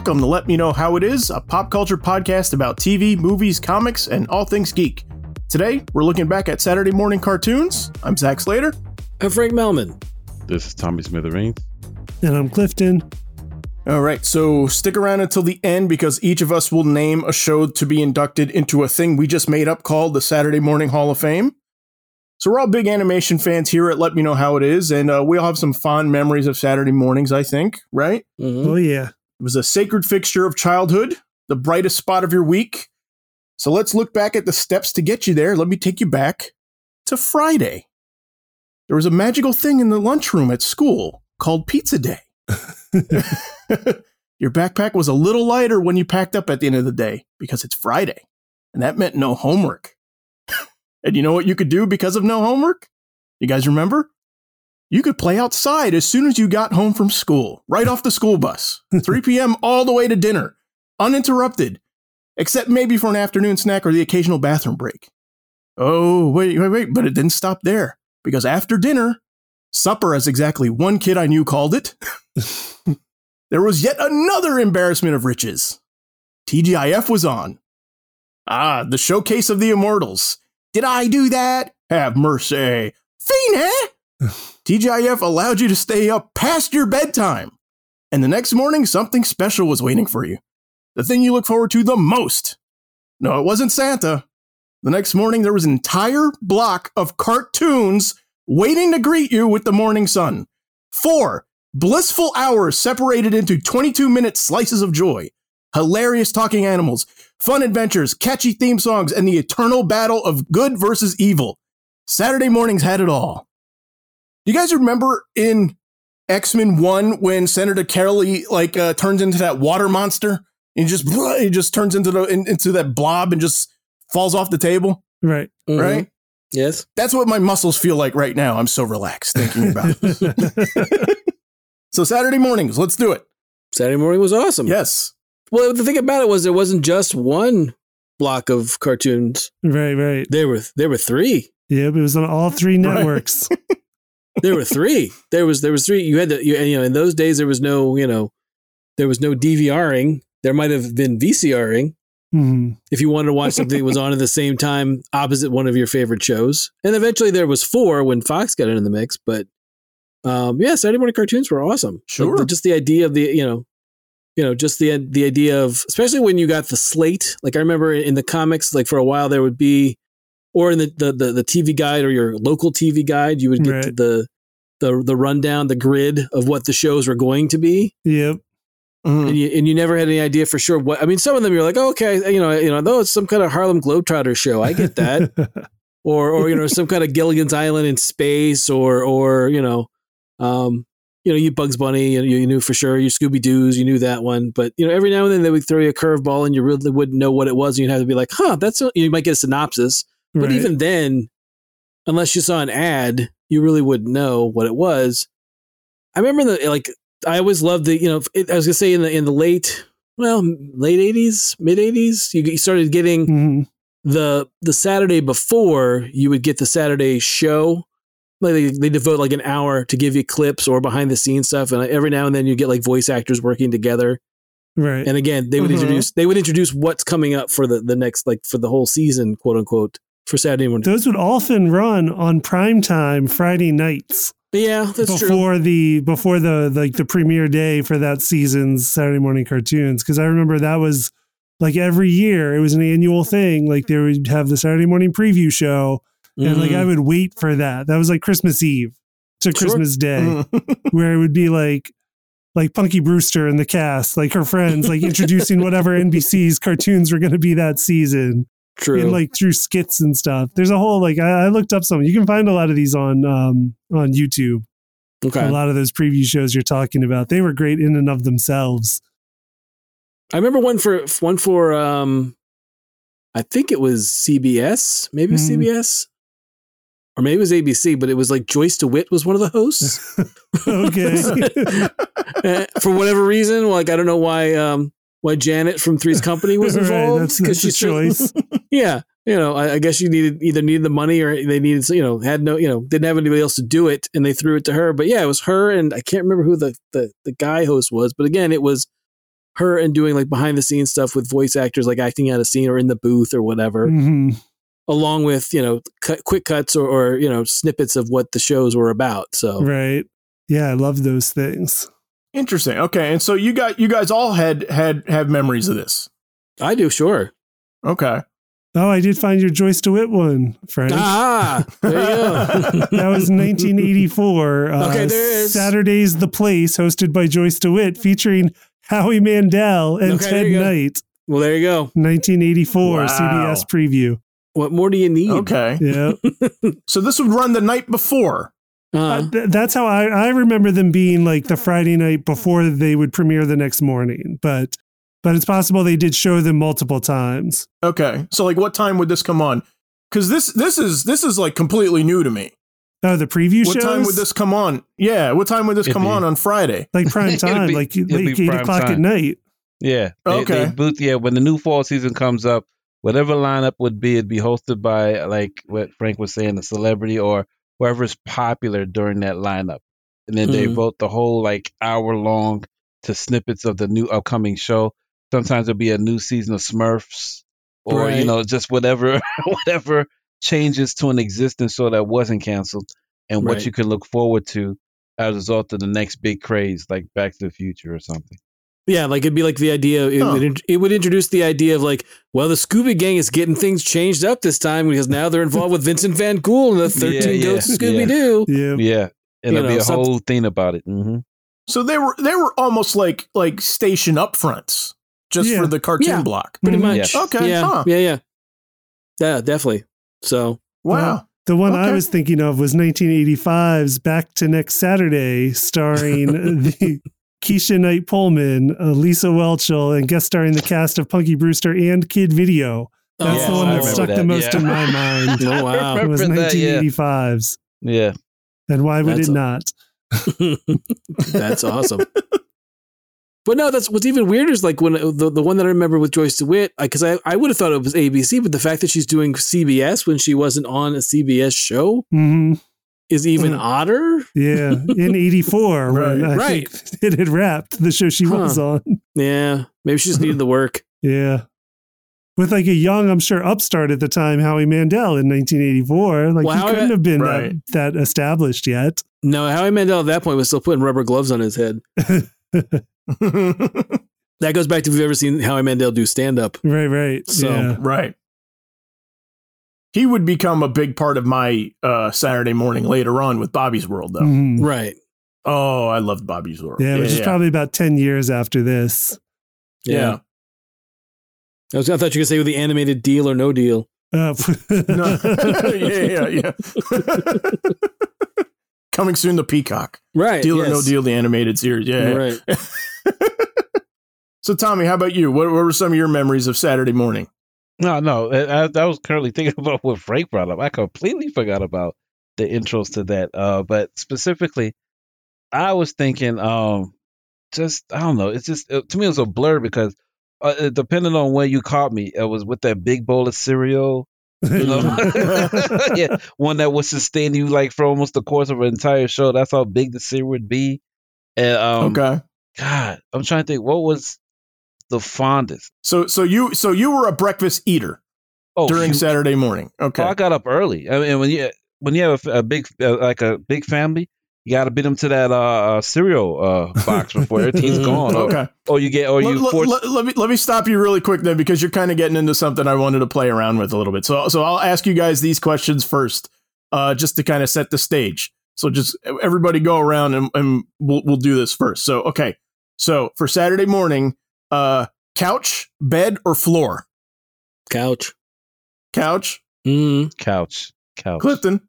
Welcome to Let Me Know How It Is, a pop culture podcast about TV, movies, comics, and all things geek. Today, we're looking back at Saturday morning cartoons. I'm Zach Slater. I'm Frank Melman. This is Tommy Smithereens. And I'm Clifton. All right, so stick around until the end because each of us will name a show to be inducted into a thing we just made up called the Saturday Morning Hall of Fame. So we're all big animation fans here at Let Me Know How It Is, and uh, we all have some fond memories of Saturday mornings, I think, right? Mhm. Oh yeah. It was a sacred fixture of childhood, the brightest spot of your week. So let's look back at the steps to get you there. Let me take you back to Friday. There was a magical thing in the lunchroom at school called Pizza Day. Your backpack was a little lighter when you packed up at the end of the day because it's Friday. And that meant no homework. and you know what you could do because of no homework? You guys remember? You could play outside as soon as you got home from school, right off the school bus, 3 p.m. all the way to dinner, uninterrupted, except maybe for an afternoon snack or the occasional bathroom break. Oh, wait, wait, wait, but it didn't stop there because after dinner, supper, as exactly one kid I knew called it, there was yet another embarrassment of riches. TGIF was on. Ah, the showcase of the immortals. Did I do that? Have mercy. Fina! TGIF allowed you to stay up past your bedtime. And the next morning, something special was waiting for you. The thing you look forward to the most. No, it wasn't Santa. The next morning, there was an entire block of cartoons waiting to greet you with the morning sun. Four blissful hours separated into 22 minute slices of joy. Hilarious talking animals, fun adventures, catchy theme songs, and the eternal battle of good versus evil. Saturday mornings had it all. Do you guys remember in X Men One when Senator Kelly like uh, turns into that water monster and just he just turns into the in, into that blob and just falls off the table? Right. Mhm. Right. Yes. That's what my muscles feel like right now. I'm so relaxed thinking about it. so Saturday mornings, let's do it. Saturday morning was awesome. Yes. Well, the thing about it was it wasn't just one block of cartoons. right, right. There were there were three. Yep, it was on all three Right. There were three. there was there was three. You had to you, you know in those days there was no you know there was no DVRing. There might have been VCRing Mhm. if you wanted to watch something that was on at the same time opposite one of your favorite shows. And eventually there was four when Fox got into the mix. But um, yeah, Saturday morning cartoons were awesome. Sure. the- just the idea of the you know, you know, just the the idea of especially when you got the slate. Like I remember in the comics, like for a while there would be, or in the the the, the TV guide or your local TV guide, you would get Right. the the the rundown, the grid of what the shows were going to be Yep. Mhm. and you and you never had any idea for sure what I mean. Some of them you're like, oh, okay, you know, you know, though it's some kind of Harlem Globetrotter show, I get that, or or you know, some kind of Gilligan's Island in space, or or you know, um, you know, you Bugs Bunny, you, you knew for sure, you Scooby Doo's, you knew that one, but you know, every now and then they would throw you a curveball, and you really wouldn't know what it was, and you'd have to be like, huh, that's a, you might get a synopsis, but Right. even then, unless you saw an ad, you really wouldn't know what it was. I remember the like I always loved the you know it, I was gonna say in the in the late well late eighties mid eighties you, you started getting Mhm. the the Saturday before you would get the Saturday show. Like they, they devote like an hour to give you clips or behind the scenes stuff, and every now and then you get like voice actors working together. Right. And again, they would Mhm. introduce they would introduce what's coming up for the the next like for the whole season, quote unquote, for Saturday morning. Those would often run on prime time Friday nights Yeah, that's true. before the before the like the premiere day for that season's Saturday morning cartoons. Because I remember that was like every year it was an annual thing. Like they would have the Saturday morning preview show, and like. I would wait for that. That was like Christmas Eve to Sure. Christmas Day. Mhm. where it would be like like Punky Brewster and the cast, like her friends, like introducing whatever NBC's cartoons were going to be that season, true. and like through skits and stuff. There's a whole like I, I looked up some. You can find a lot of these on um on YouTube. okay. A lot of those preview shows you're talking about, they were great in and of themselves. I remember one for one for um I think it was CBS, maybe it was Mhm. CBS. Or maybe it was ABC, but it was like Joyce DeWitt was one of the hosts. okay. Eh, for whatever reason, like I don't know why um why Janet from Three's Company was Right, involved that's- that's a she's choice. yeah, you know, I, I guess you needed either needed the money or they needed, you know, had no, you know, didn't have anybody else to do it, and they threw it to her. But yeah, it was her, and I can't remember who the the, the guy host was. But again, it was her and doing like behind the scenes stuff with voice actors, like acting out a scene or in the booth or whatever, hmm along with you know cut, quick cuts or, or you know snippets of what the shows were about. So Right. Yeah, I love those things. Interesting. Okay, and so you got you guys all had had have memories of this. I do, sure. Okay. Oh, I did find your Joyce DeWitt one, Frank. Ah, there you go. That was 1984. Uh, Okay, there is. Saturday's The Place, hosted by Joyce DeWitt, featuring Howie Mandel and Okay, Ted. Knight. well, there you go. 1984 Wow. CBS preview. What more do you need? Okay. Yeah. So this would run the night before. Uh, Uh, th- that's how I, I remember them being like the Friday night before they would premiere the next morning. But but it's possible they did show them multiple times. Okay. So like what time would this come on? Cuz this this is this is like completely new to me. Oh, the preview What shows? time would this come on? Yeah, what time would this It'd come be- on on Friday? like prime time, be- like, like 8 prime o'clock at night. Yeah. They, Okay. They booth, yeah. When the new fall season comes up, whatever lineup would be, it'd be hosted by like what Frank was saying, a celebrity or whoever's popular during that lineup, and then they Mhm. vote the whole like hour long to snippets of the new upcoming show. Sometimes it'll be a new season of Smurfs, or Right. you know, just whatever, whatever changes to an existing show that wasn't canceled, and what Right. you can look forward to as a result of the next big craze, like Back to the Future or something. Yeah, like it'd be like the idea. It, Huh. would, it would introduce the idea of like, well, the Scooby Gang is getting things changed up this time because now they're involved with Vincent Van Gogh and the Thirteen yeah, Ghosts of. Scooby Doo. Yeah. Yeah, and You it'll be know, a some- whole thing about it. hmm So they were they were almost like like station upfronts just Yeah. for the cartoon Yeah. block. Pretty Mhm. much. Okay, Yeah. huh. Yeah. Yeah. Yeah. Definitely. So Wow. The one I was thinking of was 1985's Back to Next Saturday, starring the Keshia Knight Pulliam, uh, Lisa Whelchel, and guest starring the cast of Punky Brewster and Kid Video. That's the Oh, one I that remember stuck the most yeah. in my mind. Oh wow. It was Remember that, yeah. 1985's. Yeah. And why would That's it a- not? That's awesome. But no, that's what's even weirder is like when the, the one that I remember with Joyce DeWitt, because I, I would have thought it was ABC, but the fact that she's doing CBS when she wasn't on a CBS show hmm is even Mm. odder. Yeah, in 84, when I Right. think it had wrapped the show she Huh. was on. Yeah, maybe she just needed the work. Yeah. With like a young, I'm sure, upstart at the time, Howie Mandel in 1984. Like Well, he Howie- couldn't have been Right. that, that established yet. No, Howie Mandel at that point was still putting rubber gloves on his head. That goes back to if you've ever seen Howie Mandel do stand up. Right, right. So- yeah. right. He would become a big part of my uh, Saturday morning later on with Bobby's World, though. Mhm. Right. Oh, I loved Bobby's World. Yeah, which is probably about 10 years after this. yeah. I, was, I thought you could say with the animated deal or no deal. Uh, No. yeah, yeah, yeah. Coming soon the Peacock. Right. Deal or no deal, the animated series. Yeah. Right. so, Tommy, how about you? What, what were some of your memories of Saturday morning? No, no. I, I, was currently thinking about what Frank brought up. I completely forgot about the intros to that. Uh, but specifically, I was thinking, um, just I don't know. It's just uh, to me it was a blur because uh, it- depending on where you caught me, it was with that big bowl of cereal. You know? yeah, one that would sustain you like for almost the course of an entire show. That's how big the cereal would be. And um, okay. God, I'm trying to think what was the fondest. So, so you, so you were a breakfast eater Oh, during shoot. Saturday morning. Okay. Oh, I got up early. I mean, when you when you have a, a big uh, like a big family, you got to beat them to that uh, uh cereal uh box before everything's gone. Okay. or you get or Let, you let- force. let- let me let me stop you really quick then because you're kind of getting into something I wanted to play around with a little bit. So so I'll ask you guys these questions first, uh, just to kind of set the stage. So just everybody go around and, and we'll we'll do this first. So okay. So for Saturday morning, uh, couch, bed, or floor? Couch. Couch. Mm. couch, couch. Clifton.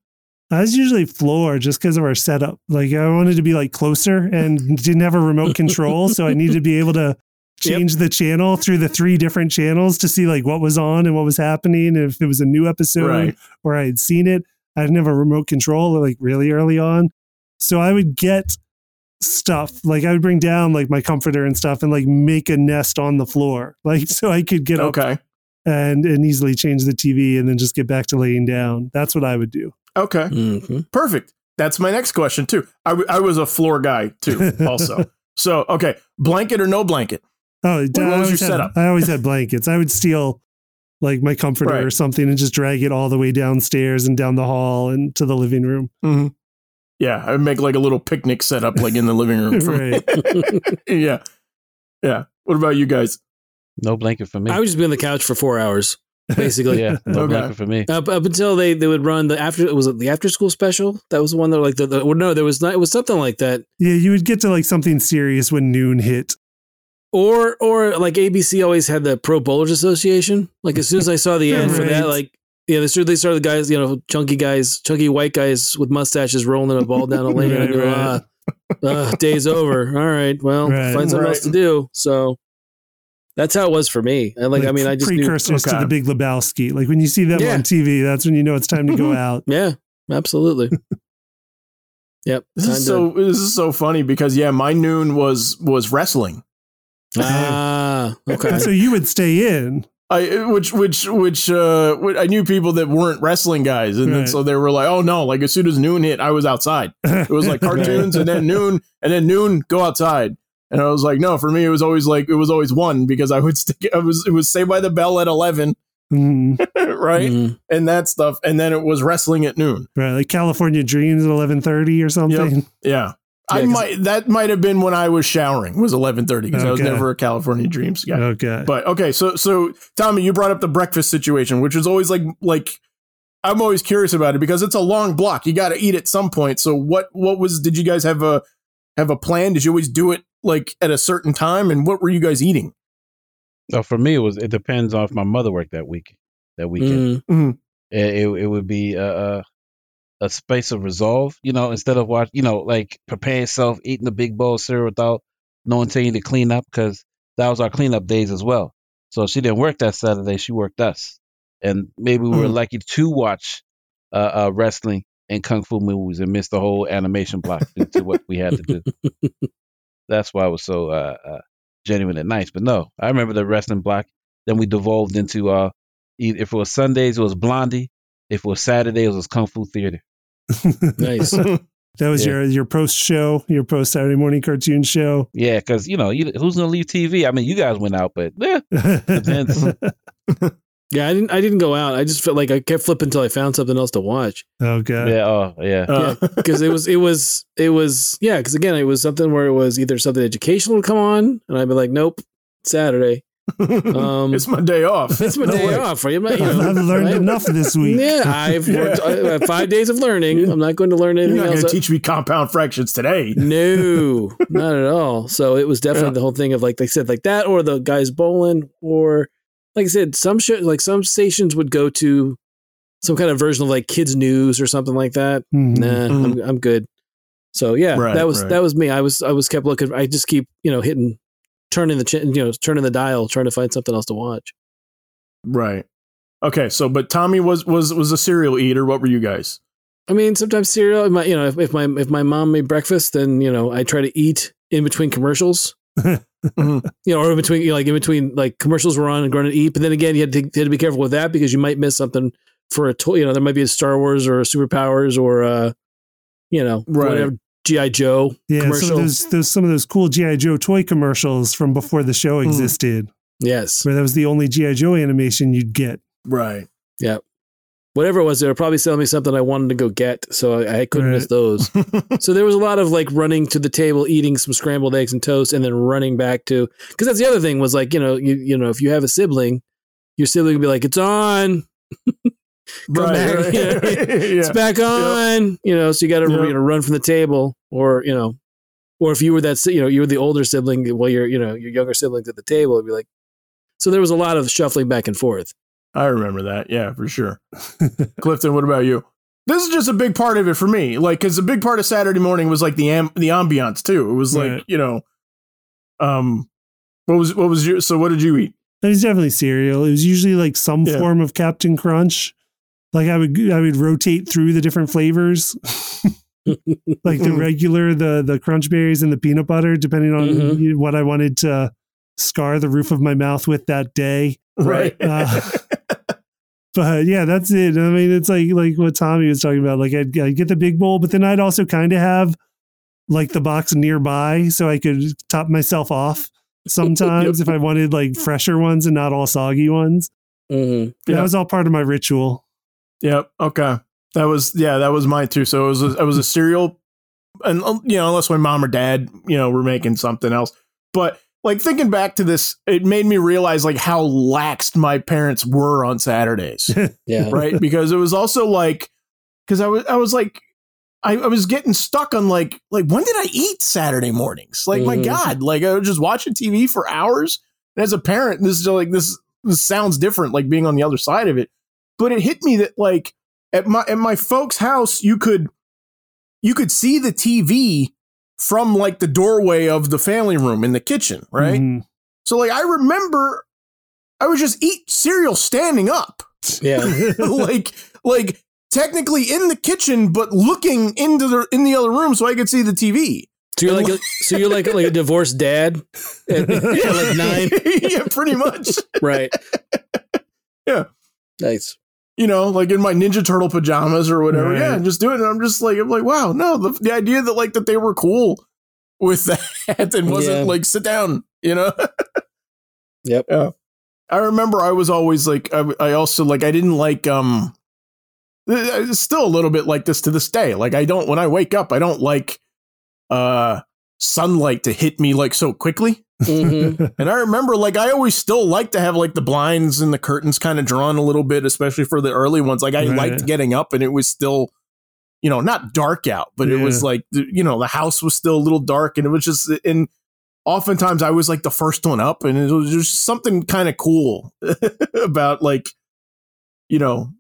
I was usually floor just because of our setup. Like I wanted to be like closer and didn't have a remote control, so I needed to be able to change the channel through the three different channels to see like what was on and what was happening, and if it was a new episode Right. or I had seen it. I didn't have a remote control like really early on, so I would get stuff like I would bring down like my comforter and stuff and like make a nest on the floor, like so I could get up Okay. and and easily change the TV and then just get back to laying down. That's what I would do. Okay. hmm Perfect. That's my next question too. I, w- I was a floor guy too, also. so okay, blanket or no blanket? Oh, What I was your always, had, setup? I always had blankets. I would steal like my comforter or something and just drag it all the way downstairs and down the hall and to the living room. hmm Yeah, I would make like a little picnic setup like in the living room. for- right. yeah, yeah. What about you guys? No blanket for me. I would just be on the couch for four hours, basically. yeah, no Okay. blanket for me. Up, up until they, they would run the after was it the after school special that was the one that like the, the or no there was not it was something like that Yeah, you would get to like something serious when noon hit. or or like ABC always had the Pro Bowlers Association like as soon as I saw the ad for that like yeah they started they started the guys you know chunky guys chunky white guys with mustaches rolling a ball down a lane and Right, go right. ah uh, day's over all right well Right. find something else to do so that's how it was for me I like, I mean I just knew, precursors to the Big Lebowski. Like when you see them Yeah. on TV, that's when you know it's time to go out. yeah absolutely yep This time is to- so this is so funny because yeah, my noon was was wrestling. ah okay so you would stay in. I which which which uh I knew people that weren't wrestling guys, and then so they were like, oh no, like as soon as noon hit, I was outside. It was like cartoons, and then noon, and then noon, go outside. And I was like, no, for me, it was always like it was always one because I would stick. I was it was Saved by the Bell at eleven, Mhm. right, Mhm. and that stuff, and then it was wrestling at noon. Right, like California Dreams at eleven thirty or something. Yeah. I might that might have been when I was showering was eleven thirty because I was never a California Dreams guy. Okay, But okay, so so Tommy, you brought up the breakfast situation, which is always like like I'm always curious about it because it's a long block. You got to eat at some point. So what what was did you guys have a have a plan? Did you always do it like at a certain time? And what were you guys eating? No, for me, it was. It depends on if my mother worked that week, that weekend. Mhm. It, it it would be a, a space of resolve. You know, instead of watch, you know, like preparing yourself, eating a big bowl of cereal without no intending to clean up, because that was our cleanup days as well. So she didn't work that Saturday; she worked us, and maybe we were Mm. lucky to watch uh, uh, wrestling and kung fu movies and miss the whole animation block due to what we had to do. That's why it was so uh, uh, genuine and nice. But no, I remember the wrestling block. Then we devolved into uh, if it was Sundays, it was Blondie. If it was Saturdays, it was Kung Fu Theater. Nice that was Yeah. your your post show, your post Saturday morning cartoon show. Yeah, because you know you, who's gonna leave TV? I mean, you guys went out, but yeah, Depends. Yeah, I didn't. I didn't go out. I just felt like I kept flipping until I found something else to watch. okay. yeah, oh yeah. Uh, Because it was, it was, it was. Yeah, because again, it was something where it was either something educational would come on, and I'd be like, "Nope, Saturday. Um, it's my day off. It's my No day way. off. Right? You know, I've learned right? enough this week. Yeah, I've worked I have five days of learning. I'm not going to learn anything. You're not going to teach me compound fractions today. no, not at all. So it was definitely Yeah. the whole thing of like they said like that, or the guys bowling, or like I said, some show like some stations would go to some kind of version of like kids news or something like that. Mhm. Nah, I'm I'm good. So yeah, Right, that was right. that was me. I was I was kept looking. I just keep you know hitting, turning the ch- you know turning the dial, trying to find something else to watch. Right. Okay. So, but Tommy was was was a cereal eater. What were you guys? I mean, sometimes cereal. My, you know, if, if my if my mom made breakfast, then you know I try to eat in between commercials. Mhm. You know, or in between, you know, like in between, like commercials were on and going to eat. But then again, you had, to, you had to be careful with that because you might miss something for a toy. You know, there might be a Star Wars or a Superpowers or uh, you know, Right. whatever GI Joe Yeah, commercial. so there's there's some of those cool GI Joe toy commercials from before the show Hmm. existed, yes, where that was the only GI Joe animation you'd get. Right. Yeah. Whatever it was, they were probably selling me something I wanted to go get, so I, I couldn't Right. miss those. so there was a lot of like running to the table, eating some scrambled eggs and toast, and then running back to because that's the other thing was like you know you you know if you have a sibling, your sibling would be like it's on, right. back. right. Yeah. yeah. it's back on, you know, so you got to Yep. you know run from the table, or you know, or if you were that you know you were the older sibling, while you're you know your younger siblings at the table, it'd be like. So there was a lot of shuffling back and forth. I remember that. Yeah, for sure. Clifton, what about you? This is just a big part of it for me. Like, because a big part of Saturday morning was like the am- the ambiance too. It was like Right. you know, um, what was what was your? So what did you eat? It was definitely cereal. It was usually like some Yeah. form of Captain Crunch. Like I would I would rotate through the different flavors. like the Mhm. regular, the the crunch berries and the peanut butter, depending on Mhm. what I wanted to scar the roof of my mouth with that day. Right. Uh, But yeah, that's it. I mean, it's like like what Tommy was talking about. Like I'd, I'd get the big bowl, but then I'd also kind of have like the box nearby so I could top myself off. sometimes if I wanted like fresher ones and not all soggy ones. hmm That was all part of my ritual. Yep. Okay. That was yeah. That was mine too. So it was a, it was a cereal, and um, you know, unless my mom or dad, you know, were making something else. But like thinking back to this, it made me realize like how laxed my parents were on Saturdays, Yeah. right? because it was also like because I was I was like. I, I was getting stuck on like like when did I eat Saturday mornings? Like my Mhm. God, like I was just watching TV for hours. And as a parent, this is like this this sounds different, like being on the other side of it. But it hit me that like at my at my folks' house, you could you could see the TV from like the doorway of the family room in the kitchen, right? Mhm. So like I remember I would just eat cereal standing up. Yeah. like like technically in the kitchen, but looking into the in the other room so I could see the TV. So you're like a, so you're like like a divorced dad at, at like nine, yeah, pretty much. right? Yeah. Nice. You know, like in my Ninja Turtle pajamas or whatever. Right. Yeah, and just doing it. And I'm just like, I'm like, wow, no, the, the idea that like that they were cool with that and wasn't Yeah. like sit down, you know. Yep. Yeah. I remember I was always like, I, I also like, I didn't like, um, it's still a little bit like this to this day. Like, I don't, when I wake up, I don't like, uh, sunlight to hit me like so quickly. hmm And I remember, like, I always still like to have like the blinds and the curtains kind of drawn a little bit, especially for the early ones. Like, I Right. liked getting up and it was still, you know, not dark out, but it was like, you know, the house was still a little dark and it was just, and oftentimes I was like the first one up and it was just something kind of cool about like, you know,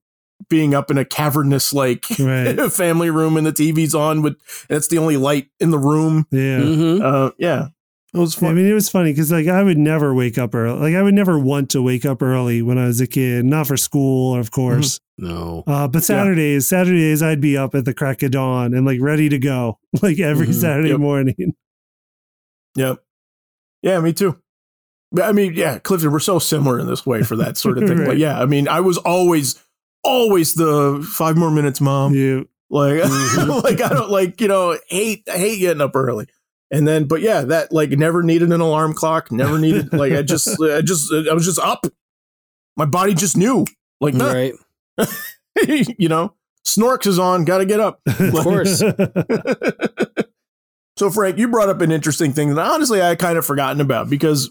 being up in a cavernous, like, Right. family room and the TV's on with, and it's the only light in the room. Yeah. hmm Uh, yeah. It was Yeah, I mean, it was funny because like I would never wake up early. Like I would never want to wake up early when I was a kid, not for school, of course. No. Uh, but Saturdays, Saturdays, I'd be up at the crack of dawn and like ready to go, like every Mhm. Saturday Yep. morning. Yep. Yeah, me too. I mean, yeah, Clifton, we're so similar in this way for that sort of thing. Right. Like, yeah, I mean, I was always, always the five more minutes, mom. You, Like, Mhm. like I don't like, you know, hate, I hate getting up early. And then, but yeah, that like never needed an alarm clock. Never needed like I just, I just, I was just up. My body just knew, like, nah, Right. you know, Snorks is on, got to get up. Of course. so Frank, you brought up an interesting thing that honestly I had kind of forgotten about because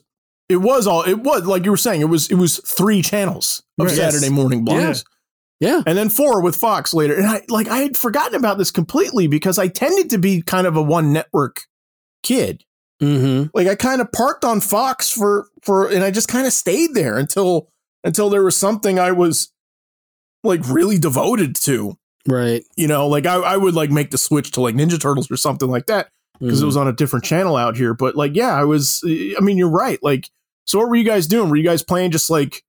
it was all it was like you were saying it was it was three channels of Right. Saturday morning blocks. Yeah. And then four with Fox later. And I like I had forgotten about this completely because I tended to be kind of a one network kid. hmm Like I kind of parked on Fox for for and I just kind of stayed there until until there was something I was like really devoted to Right. you know like I, I would like make the switch to like ninja turtles or something like that because it Mhm. was on a different channel out here but like yeah i was i mean you're right like so what were you guys doing were you guys playing just like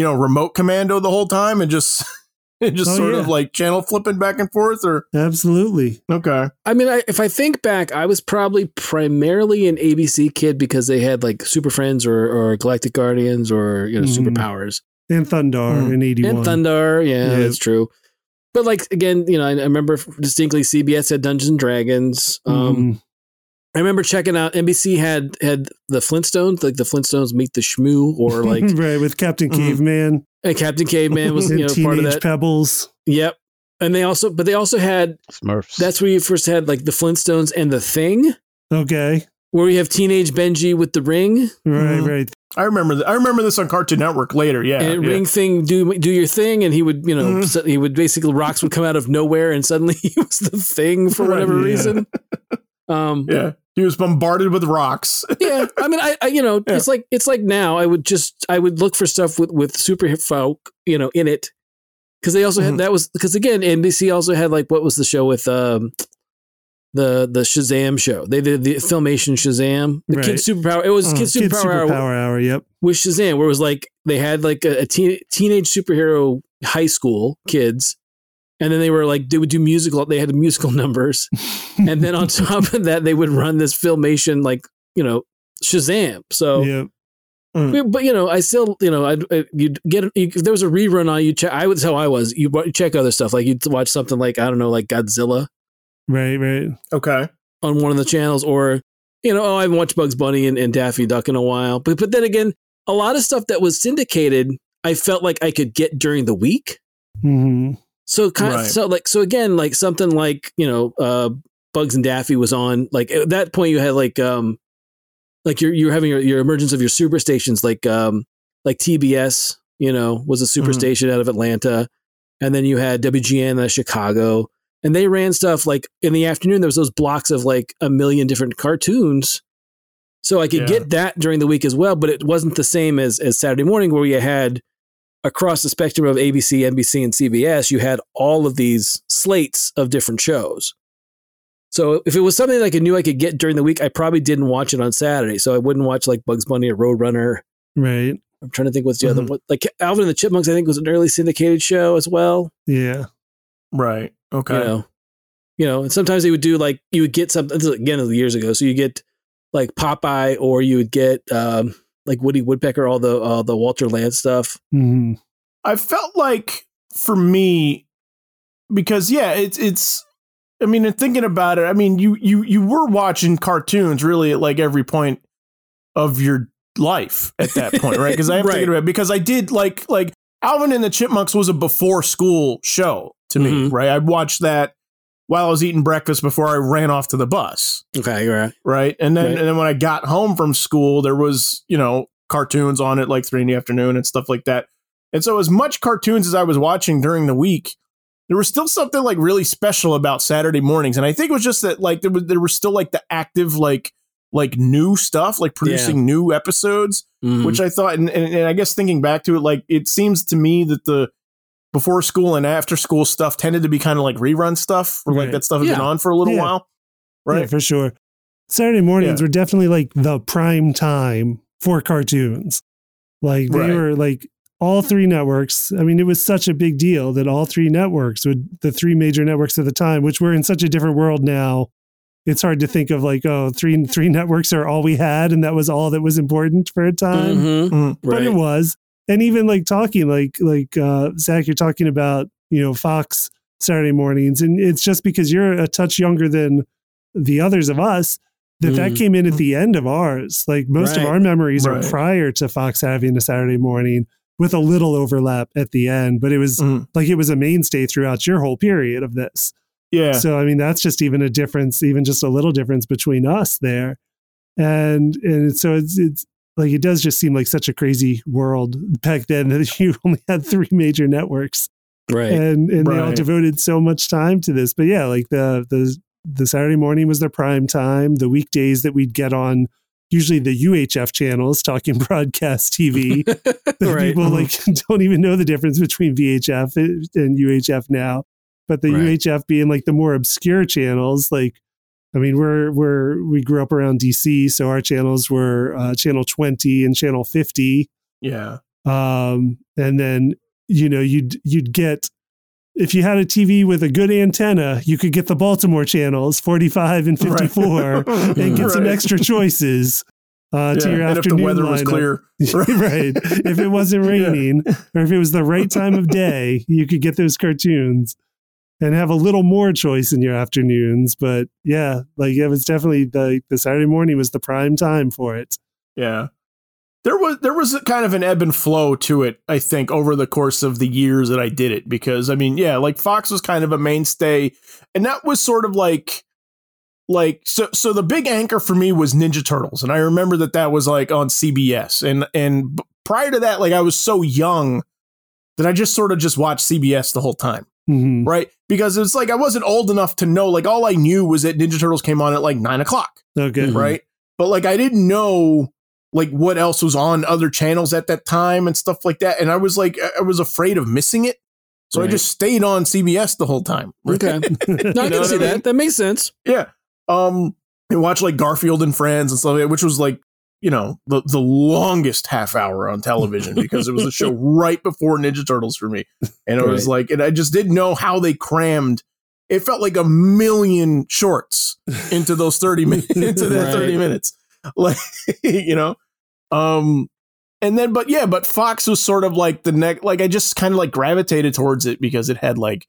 you know remote commando the whole time and just and just Oh, sort of like channel flipping back and forth or Absolutely. okay I mean, I, if I think back, I was probably primarily an ABC kid because they had like Super Friends or, or Galactic Guardians or you know Mhm. superpowers And Thundarr Mm. in 81. and Thundarr. Yeah, Yeah. that's true. But like again, you know, I, I remember distinctly CBS had Dungeons and Dragons. Um, Mhm. I remember checking out NBC had had the Flintstones, like the Flintstones Meet the Shmoo, or like right, with Captain Mhm. Caveman and Captain Caveman was and you know Teenage part of that. Pebbles. Yep. And they also, but they also had Smurfs. that's where you first had like the Flintstones and the Thing, Okay. where we have teenage Benji with the ring Right, Mhm. right. i remember th- i remember this on cartoon network later yeah, and yeah. ring thing do do your thing, and he would you know Mhm. so he would basically rocks would come out of nowhere, and suddenly he was the thing for Right, whatever yeah. reason. Um, yeah he was bombarded with rocks yeah i mean i, I you know Yeah. it's like it's like now i would just i would look for stuff with with super folk you know in it because they also had that was because again nbc also had like what was the show with um the the shazam show they did the filmation shazam the Right. kid superpower it was Mm, kid Kids superpower, Superpower hour Hour. Yep. with shazam where it was like they had like a, a teen, teenage superhero high school kids and then they were like they would do musical they had musical numbers and then on top of that they would run this filmation like you know shazam so Yep. yeah, But you know, I still, you know, I'd, uh, you'd get you, if there was a rerun on you. Check. I was how I was. You check other stuff, like you'd watch something like I don't know, like Godzilla Right, right. okay on one of the channels, or you know, oh, I haven't watched Bugs Bunny and, and Daffy Duck in a while. But but then again, a lot of stuff that was syndicated, I felt like I could get during the week. hmm So kind of, so like so again, like something like you know, uh, Bugs and Daffy was on. Like at that point, you had like um, like you're you're having your, your emergence of your super stations, like um, like TBS, you know, was a super Mhm. station out of Atlanta, and then you had WGN out of Chicago, and they ran stuff like in the afternoon. There was those blocks of like a million different cartoons. So I could Yeah. get that during the week as well, but it wasn't the same as as Saturday morning where you had across the spectrum of ABC, NBC, and CBS, you had all of these slates of different shows. So if it was something like I knew I could get during the week, I probably didn't watch it on Saturday. So I wouldn't watch like Bugs Bunny or Roadrunner. Right. I'm trying to think what's the other Mhm. one. Like Alvin and the Chipmunks, I think was an early syndicated show as well. Yeah. Right. Okay. You know, you know, and sometimes they would do like you would get something this is, again years ago. So you get like Popeye, or you would get um, like Woody Woodpecker, all the all the Walter Lantz stuff. hmm I felt like for me, because yeah, it's it's. I mean, and thinking about it, I mean, you you you were watching cartoons really at like every point of your life at that point, right? Because I am Right. thinking about it, because I did like like Alvin and the Chipmunks was a before school show to me, Mhm. right? I watched that while I was eating breakfast before I ran off to the bus Okay, you're right. right? And then Right. and then when I got home from school, there was you know cartoons on at like three in the afternoon and stuff like that. And so as much cartoons as I was watching during the week, there was still something like really special about Saturday mornings. And I think it was just that like there was there was still like the active like like new stuff, like producing new episodes, Mhm. which I thought and, and, and I guess thinking back to it, like it seems to me that the before school and after school stuff tended to be kind of like rerun stuff, or like that stuff had been on for a little Yeah. while. Yeah, Right. for sure. Saturday mornings Yeah. were definitely like the prime time for cartoons. Like they Right. were like all three networks. I mean, it was such a big deal that all three networks would the three major networks at the time, which we're in such a different world now. It's hard to think of like, oh, three three networks are all we had, and that was all that was important for a time. Mhm. Mhm. But Right. it was. And even like talking, like like uh Zach, you're talking about, you know, Fox Saturday mornings. And it's just because you're a touch younger than the others of us that that Mhm. came in at the end of ours. Like most of our memories Right. are prior to Fox having a Saturday morning with a little overlap at the end. But it was Mhm. like it was a mainstay throughout your whole period of this. Yeah. So I mean that's just even a difference, even just a little difference between us there. And and so it's it's like it does just seem like such a crazy world back then that you only had three major networks Right. and and they all devoted so much time to this. But yeah, like the the the Saturday morning was their prime time. The weekdays that we'd get on usually the UHF channels talking broadcast TV. that right. People mm-hmm. like don't even know the difference between VHF and UHF now. But the Right. UHF being like the more obscure channels, like I mean, we're we're we grew up around DC, so our channels were uh, channel twenty and channel fifty, Yeah. um, and then you know you'd you'd get if you had a TV with a good antenna, you could get the Baltimore channels forty five and fifty four, and get some extra choices uh, to Yeah, your and if afternoon the weather was clear. right. If it wasn't raining or if it was the right time of day, you could get those cartoons and have a little more choice in your afternoons. But yeah, like it was definitely the the Saturday morning was the prime time for it. Yeah. There was there was kind of an ebb and flow to it, I think, over the course of the years that I did it. Because I mean, yeah, like Fox was kind of a mainstay, and that was sort of like like so so the big anchor for me was Ninja Turtles, and I remember that that was like on CBS, and and prior to that, like I was so young that I just sort of just watched CBS the whole time. Mhm. right? Because it's like I wasn't old enough to know. Like all I knew was that Ninja Turtles came on at like nine o'clock, Okay. Mhm. right? But like I didn't know like what else was on other channels at that time and stuff like that. And I was like I- I was afraid of missing it, so I just stayed on CBS the whole time. Okay. No, I can see I mean? that. That makes sense. Yeah. Um, and watch like Garfield and Friends and stuff, like that, which was like you know the the longest half hour on television because it was a show right before Ninja Turtles for me, and it was like, and I just didn't know how they crammed. It felt like a million shorts into those thirty minutes into that Right. thirty minutes, like you know. Um, and then, but yeah, but Fox was sort of like the next. Like I just kind of like gravitated towards it because it had like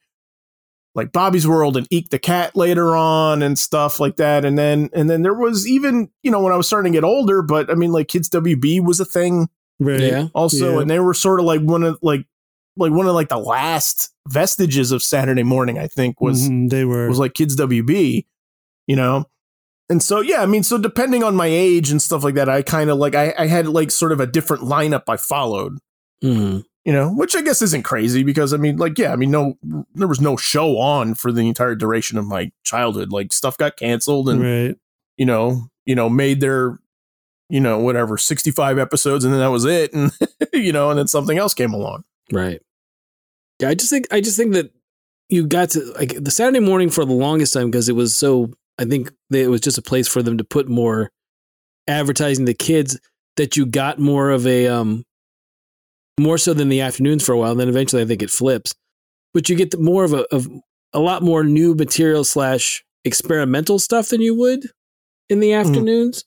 like Bobby's World and Eek the Cat later on and stuff like that. And then and then there was even you know when I was starting to get older, but I mean like Kids WB was a thing Right. Yeah. also, Yeah. and they were sort of like one of like like one of like the last vestiges of Saturday morning. I think was Mhm, they were. was like Kids WB, you know. And so yeah, I mean, so depending on my age and stuff like that, I kind of like I, I had like sort of a different lineup I followed hmm you know, which I guess isn't crazy because I mean, like, yeah, I mean, no, there was no show on for the entire duration of my childhood. Like, stuff got canceled, and right. you know, you know, made their, you know, whatever, sixty-five episodes, and then that was it, and you know, and then something else came along. Right. Yeah, I just think I just think that you got to like the Saturday morning for the longest time because it was so. I think that it was just a place for them to put more advertising to kids that you got more of a um more so than the afternoons for a while. And then eventually, I think it flips, but you get the, more of a of a lot more new material slash experimental stuff than you would in the mm-hmm. afternoons.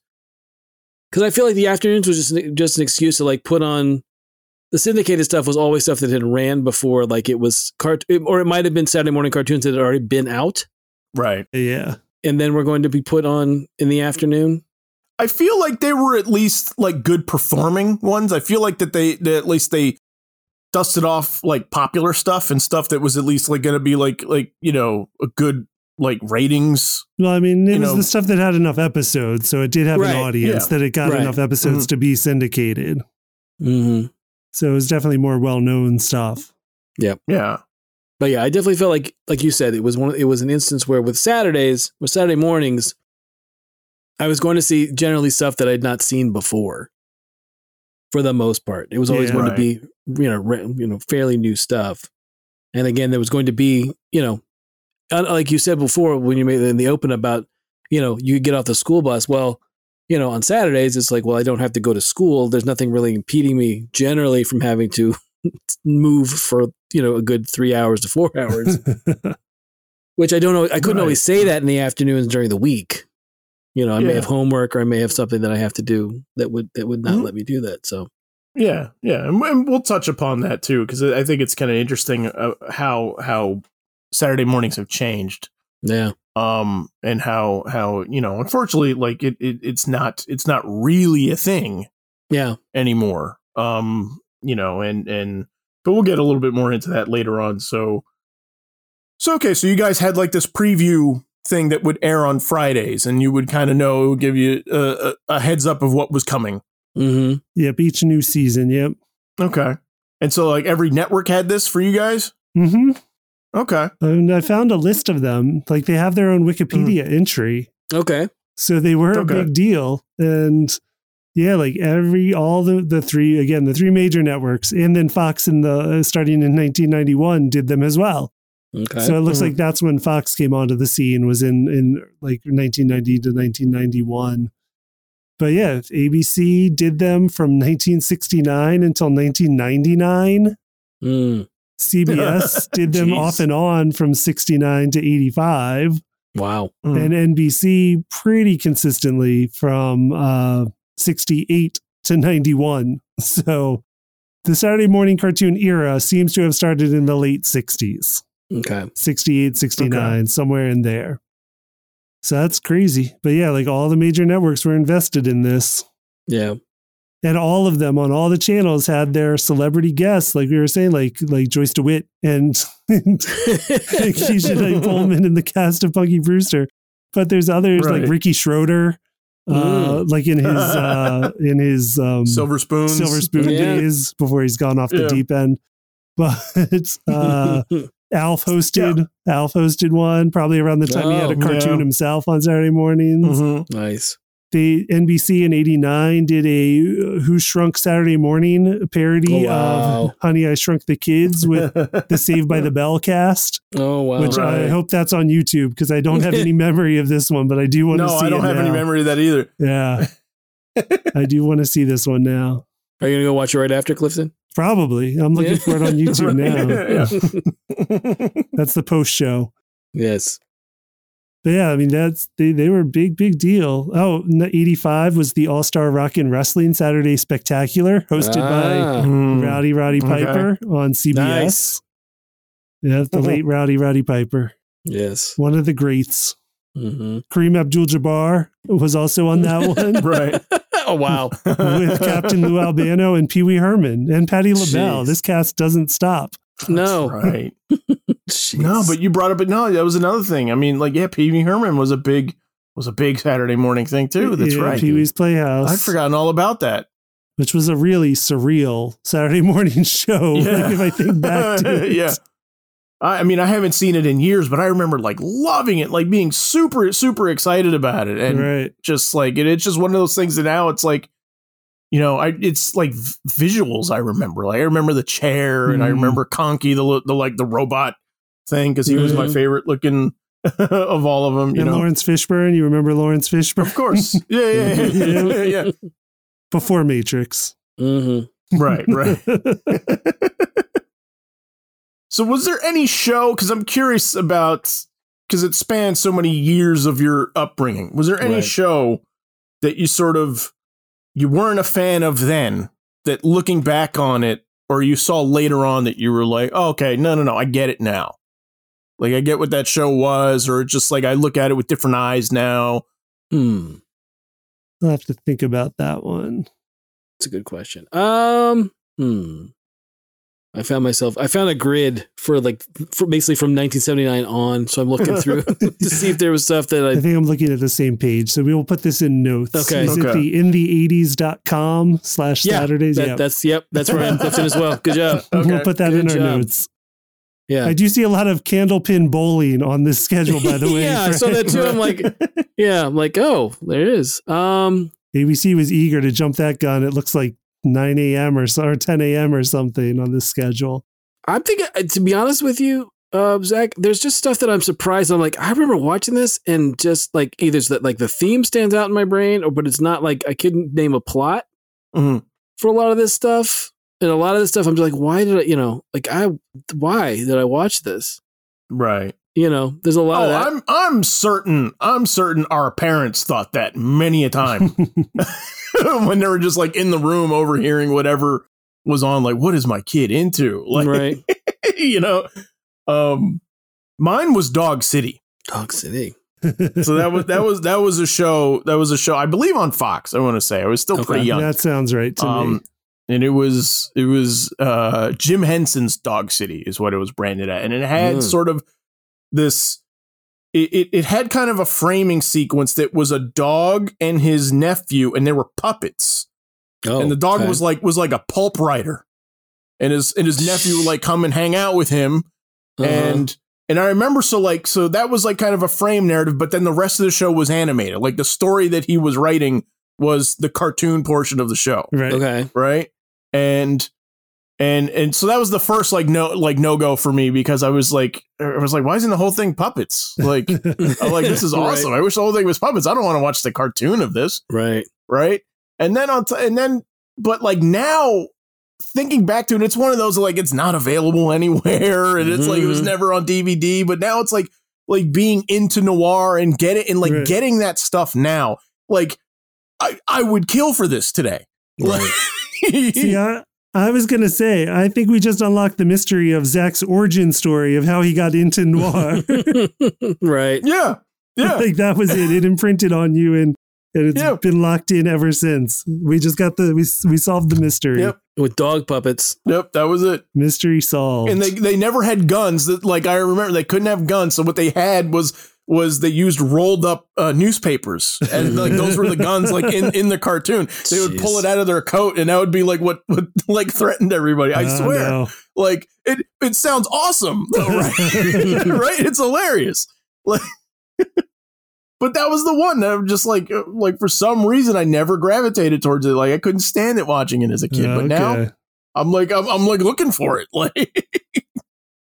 Because I feel like the afternoons was just an, just an excuse to like put on the syndicated stuff was always stuff that had ran before, like it was cart, or it might have been Saturday morning cartoons that had already been out, Right. Yeah. and then we're going to be put on in the afternoon. I feel like they were at least like good performing ones. I feel like that they that at least they dusted off like popular stuff and stuff that was at least like going to be like like you know a good like ratings. Well, I mean, it You was know- the stuff that had enough episodes, so it did have Right, an audience yeah. that it got Right. enough episodes to be syndicated. Mm-hmm. So it was definitely more well known stuff. Yeah, yeah. But yeah, I definitely felt like, like you said, it was one. It was an instance where with Saturdays, with Saturday mornings, I was going to see generally stuff that I'd not seen before. For the most part, it was always Yeah. going Right. to be you know re- you know fairly new stuff, and again, there was going to be you know, uh, like you said before when you made in the open about you know you get off the school bus. Well, you know on Saturdays it's like well I don't have to go to school. There's nothing really impeding me generally from having to move for you know a good three hours to four hours which I don't know. I couldn't Right. always say that in the afternoons during the week. You know, I may have homework or I may have something that I have to do that would that would not Mhm. let me do that. So Yeah, yeah, and, and we'll touch upon that too because I think it's kind of interesting uh, how how Saturday mornings have changed, yeah, um, and how how you know, unfortunately, like it, it it's not it's not really a thing yeah, anymore, um, you know, and and but we'll get a little bit more into that later on. So, so okay, so you guys had like this preview thing that would air on Fridays, and you would kind of know, it would give you a, a, a heads up of what was coming. hmm yep. Each new season. Yep. Okay. And so like every network had this for you guys? hmm Okay. And I found a list of them. Like they have their own Wikipedia entry. okay, So they were Okay. a big deal. And yeah, like every, all the, the three, again, the three major networks, and then Fox in the, uh, starting in 1991 did them as well. Okay, So it looks Mhm. like that's when Fox came onto the scene was in, in like 1990 to 1991. But yeah, ABC did them from 1969 until 1999. Mm. CBS did them off and on from 69 to 85 wow, Mm. and NBC pretty consistently from uh, 68 to 91. So the Saturday morning cartoon era seems to have started in the late 60s, okay, 68, 69, somewhere in there. So that's crazy. But yeah, like all the major networks were invested in this. yeah, And all of them on all the channels had their celebrity guests, like we were saying, like like Joyce DeWitt and, and Keshia Knight Pulliam in the cast of Punky Brewster. But there's others Right. like Ricky Schroder, uh, like in his uh, in his um, Silver Spoon silver spoon Yeah. days before he's gone off the deep end. But uh, Alf hosted Alf hosted one probably around the time he had a Oh, cartoon yeah. himself on Saturday mornings. Mhm. nice, The NBC in '89 did a uh, Who Shrunk Saturday Morning parody Oh, wow. of Honey I Shrunk the Kids with the Saved by the Bell cast, oh wow, which I hope that's on YouTube because I don't have any memory of this one, but I do want no, to see I don't have any memory of that either. Yeah, I do want to see this one now. are you gonna go watch it right after Clifton? Probably. I'm looking Yeah. for it on YouTube now. Yeah. That's the post show. yes, But yeah, I mean that's they they were a big big deal. Oh, 85 was the All Star Rock and Wrestling Saturday Spectacular hosted by Ah, Mm. Rowdy Roddy Okay. Piper on CBS. Nice. Yeah, the late Rowdy Roddy Piper, Yes. one of the greats. Hmm Kareem Abdul-Jabbar was also on that one right. oh wow. with Captain Lou Albano and Pee Wee Herman and Patty LaBelle. Jeez. This cast doesn't stop. No. Right. No, but you brought up but no, that was another thing. I mean, like, yeah, Pee Wee Herman was a big was a big Saturday morning thing too. That's Yeah, right. Pee Wee's Playhouse. I'd forgotten all about that. which was a really surreal Saturday morning show. Yeah. Like if I think back to it. yeah. I, I mean, I haven't seen it in years, but I remember like loving it, like being super, super excited about it. And right. just like it, it's just one of those things that now it's like, you know, I it's like v- visuals. I remember, like I remember the chair, and I Mhm. remember Conky, the the like the robot thing, because he was my Mhm. favorite looking of all of them. You and know, Laurence Fishburne, you remember Laurence Fishburne? of course, yeah, yeah, yeah, yeah, yeah. Before Matrix. hmm right, right. So, was there any show? Because I'm curious about because it spans so many years of your upbringing. Was there any Right. show that you sort of you weren't a fan of then that looking back on it, or you saw later on that you were like, oh, okay, no, no, no, I get it now. Like I get what that show was, or just like I look at it with different eyes now. Hmm. I'll have to think about that one. It's a good question. Um. Hmm. I found myself. I found a grid for like for basically from 1979 on. So I'm looking through to see if there was stuff that I I. think I'm looking at the same page. So we will put this in notes. Okay. Is it Okay. the in the 80s.com slash Yeah, Saturdays? That, yeah. That's yep. That's where I'm lifting as well. Good job. Okay. We'll put that Good in our job. notes. Yeah. I do see a lot of candlepin bowling on this schedule, by the way. yeah, I saw that too. I'm like, yeah, I'm like, oh, there it is. Um, ABC was eager to jump that gun. It looks like 9 a.m. or, or 10 a.m. or something on the schedule. I'm thinking, uh, to be honest with you, uh, Zach, there's just stuff that I'm surprised. I'm like, I remember watching this and just like either that like the theme stands out in my brain, or but it's not like I couldn't name a plot Mhm. for a lot of this stuff. And a lot of this stuff, I'm just like, why did I, you know, like I, why did I watch this? Right. You know, there's a lot Oh, of that. I'm I'm certain I'm certain our parents thought that many a time when they were just like in the room overhearing whatever was on. Like, what is my kid into? Like, right. you know, um, mine was Dog City. Dog City. So that was that was that was a show that was a show I believe on Fox. I want to say I was still Okay. pretty young. that sounds right to me. Um, and it was it was uh, Jim Henson's Dog City is what it was branded at, and it had Mm. sort of this. It, it it had kind of a framing sequence that was a dog and his nephew, and they were puppets, Oh, and the dog okay. was like was like a pulp writer, and his and his nephew would like come and hang out with him, Uh-huh. and and I remember so like so that was like kind of a frame narrative, but then the rest of the show was animated. Like the story that he was writing was the cartoon portion of the show right. okay. right and and and so that was the first like no like no go for me because i was like i was like why isn't the whole thing puppets like i'm like this is Right. awesome i wish the whole thing was puppets i don't want to watch the cartoon of this Right. right and then on t- and then but like now thinking back to it it's one of those like it's not available anywhere and it's like it was Mhm. never on dvd but now it's like like being into noir and get it and like Right. getting that stuff now like i i would kill for this today Right. See, I, I was going to say, I think we just unlocked the mystery of Zach's origin story of how he got into noir. right. Yeah. Yeah. like that was it. It imprinted on you and, and it's Yeah. been locked in ever since. We just got the, we, we solved the mystery. Yep. With dog puppets. Yep. That was it. Mystery solved. And they they never had guns. That like I remember they couldn't have guns. So what they had was was they used rolled up uh, newspapers and like those were the guns like in in the cartoon. They would pull it out of their coat and that would be like what what like threatened everybody. I Oh, swear. no. Like it it sounds awesome, though, right? right? It's hilarious. Like But that was the one that I'm just like, uh, like for some reason I never gravitated towards it. Like I couldn't stand it watching it as a kid. But now I'm like I'm, I'm like looking for it like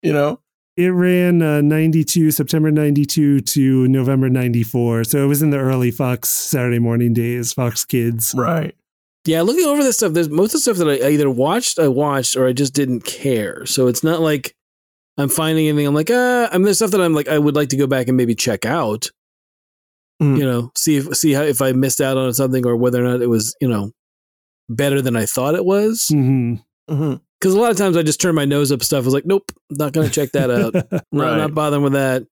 you know It ran uh, 92, September 92 to November 94. So it was in the early Fox Saturday morning days, Fox Kids. right Yeah, looking over this stuff, there's most of the stuff that I I either watched, I watched, or I just didn't care. So it's not like I'm finding anything. I'm like, ah, I mean, there's stuff that I'm like, I would like to go back and maybe check out. Mm. You know, see if see how if I missed out on something or whether or not it was, you know, better than I thought it was. hmm hmm Because a lot of times I just turn my nose up stuff. I was like, nope, not going to check that out. No, Right. not bothering with that.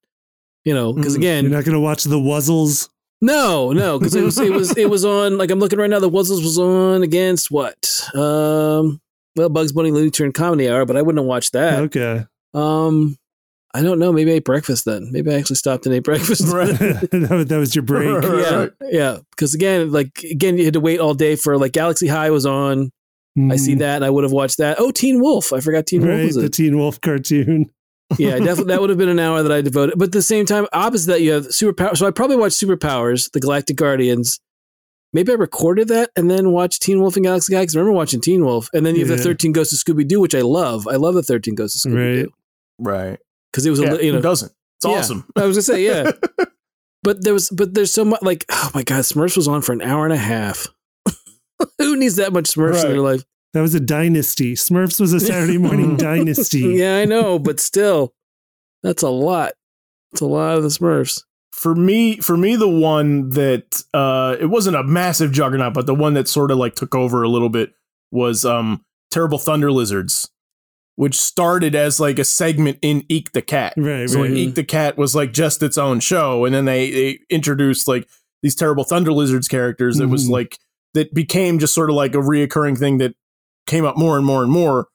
You know, because again, You're not going to watch the Wuzzles. no, no, because it was it was it was on. Like I'm looking right now, the Wuzzles was on against what? Um, well, Bugs Bunny Looney Tune Comedy Hour, but I wouldn't have watched that. Okay. Um, I don't know. Maybe I ate breakfast then. Maybe I actually stopped and ate breakfast. Right. that, was- your break. Yeah, yeah. Because again, like again, you had to wait all day for like Galaxy High was on. I see Mhm. that, and I would have watched that. Oh, Teen Wolf! I forgot Teen Wolf Right, was the it. Teen Wolf cartoon. yeah, definitely that would have been an hour that I devoted. But at the same time, opposite that, you have Superpower. So I probably watched Superpowers, the Galactic Guardians. Maybe I recorded that and then watched Teen Wolf and Galaxy High because I remember watching Teen Wolf. And then you have the 13 Ghosts of Scooby Doo, which I love. I love the 13 Ghosts of Scooby Doo Right. because it was a Yeah, li- you who know doesn't? It's Yeah. awesome. I was gonna say yeah, but there was but there's so much like oh my god, Smurfs was on for an hour and a half. Who needs that much Smurfs in their life? That was a dynasty. Smurfs was a Saturday morning dynasty. Yeah, I know, but still, that's a lot. It's a lot of the Smurfs. for me for me the one that uh it wasn't a massive juggernaut but the one that sort of like took over a little bit was um terrible thunder lizards which started as like a segment in eek the cat Right, so right. like, eek the cat was like just its own show and then they, they introduced like these terrible thunder lizards characters that was Mhm. like that became just sort of like a reoccurring thing that came up more and more and more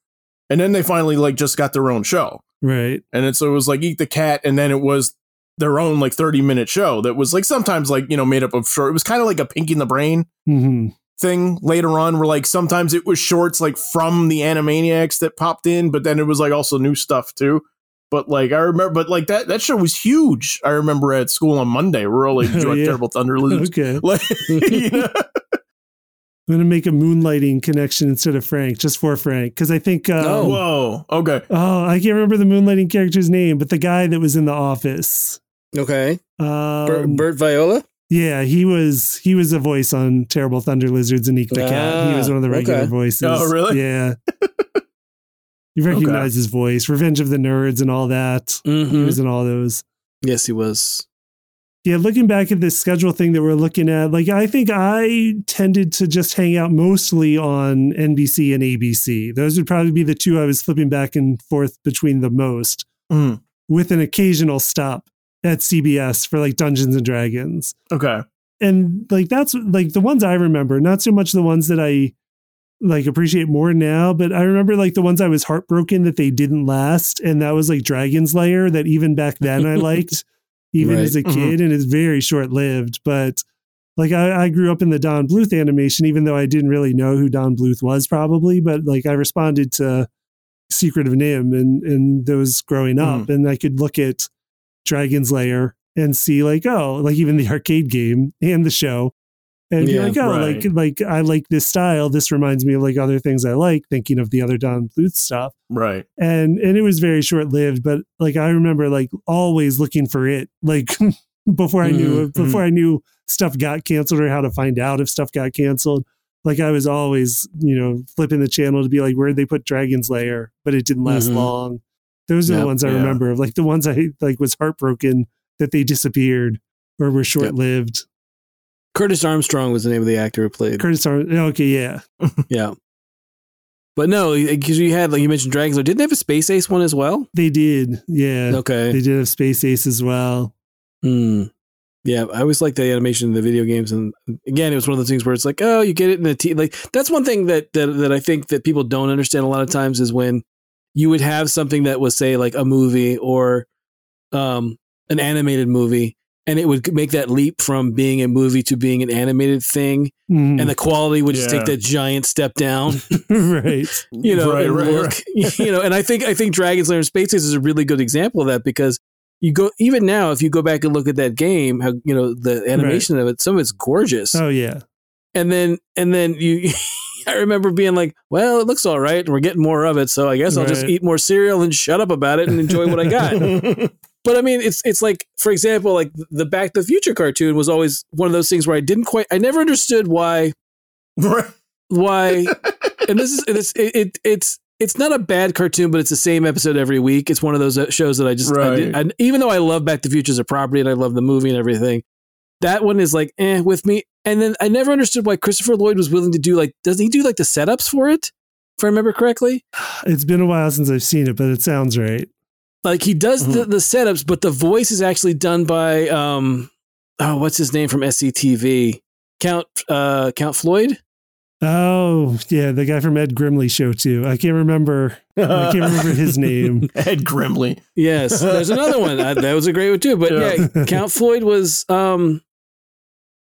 and then they finally like just got their own show Right. and it, so it was like eek the cat and then it was their own like 30 minute show that was like sometimes like you know made up of short it was kind of like a pinky and the brain hmm thing later on where like sometimes it was shorts like from the animaniacs that popped in but then it was like also new stuff too but like i remember but like that that show was huge i remember at school on monday we were all like yeah. terrible thunder lizards Okay. like you know? I'm going to make a moonlighting connection instead of Frank, just for Frank. Because I think, uh, Oh. whoa okay oh, I can't remember the moonlighting character's name, but the guy that was in the office. Okay, Um, Bert, Bert Viola. Yeah, he was he was a voice on Terrible Thunder Lizards and Eek the Cat. He was one of the Ah, regular okay. voices. Oh, really? Yeah. you recognize his voice, Revenge of the Nerds and all that. He Mhm. was in all those. Yes, he was. Yeah, looking back at this schedule thing that we're looking at, like I think I tended to just hang out mostly on NBC and ABC. Those would probably be the two I was flipping back and forth between the most, Mm, with an occasional stop at CBS for like Dungeons and Dragons. okay and like that's like the ones I remember, not so much the ones that I like appreciate more now, but I remember like the ones I was heartbroken that they didn't last, and that was like Dragon's Lair that even back then I liked, even Right. as a Mhm. kid, and it's very short lived. But like I, I grew up in the Don Bluth animation, even though I didn't really know who Don Bluth was probably, but like I responded to Secret of NIMH and and those growing up, and I could look at Dragon's Lair and see like oh like even the arcade game and the show and be Yeah, like oh right. like like I like this style this reminds me of like other things I like thinking of the other Don Bluth stuff right and and it was very short lived but like I remember like always looking for it like before I knew Mhm, before I knew stuff got canceled or how to find out if stuff got canceled like I was always you know flipping the channel to be like where'd they put Dragon's Lair but it didn't last Mhm. long those are the ones I yeah. remember of like the ones I like was heartbroken that they disappeared or were short lived. Curtis Armstrong was the name of the actor who played. Curtis Ar- okay, yeah. yeah. But no, because you had like you mentioned Dragons. Lair. Didn't they have a Space Ace one as well? They did. Yeah. Okay. They did have Space Ace as well. Hmm. Yeah, I always liked the animation in the video games, and again, it was one of those things where it's like, oh, you get it in the t- like. That's one thing that that that I think that people don't understand a lot of times is when you would have something that was say like a movie or um an animated movie, and it would make that leap from being a movie to being an animated thing, Mhm. and the quality would just Yeah. take that giant step down. right. you know, right, right, look, right. you know, and I think I think Dragon's Lair and Space Ace is a really good example of that because you go even now if you go back and look at that game, how you know the animation of it, some of it's gorgeous, Oh yeah. and then and then you. I remember being like, "Well, it looks all right, and we're getting more of it, so I guess I'll just eat more cereal and shut up about it and enjoy what I got." But I mean, it's it's like, for example, like the Back to the Future cartoon was always one of those things where I didn't quite, I never understood why why and this is it's it, it it's it's not a bad cartoon but it's the same episode every week it's one of those uh, shows that i just I did, Right. I, even though i love back to the future as a property and i love the movie and everything that one is like eh with me and then i never understood why christopher lloyd was willing to do like doesn't he do like the setups for it if I remember correctly. It's been a while since I've seen it, but it sounds right. Like he does Mm-hmm. the, the setups, but the voice is actually done by um oh what's his name from SCTV Count uh Count Floyd. Oh, yeah, the guy from Ed Grimley show too. I can't remember. I can't remember his name. Ed Grimley. Yes, there's another one Uh, that was a great one too. But yeah. Yeah. Count Floyd was um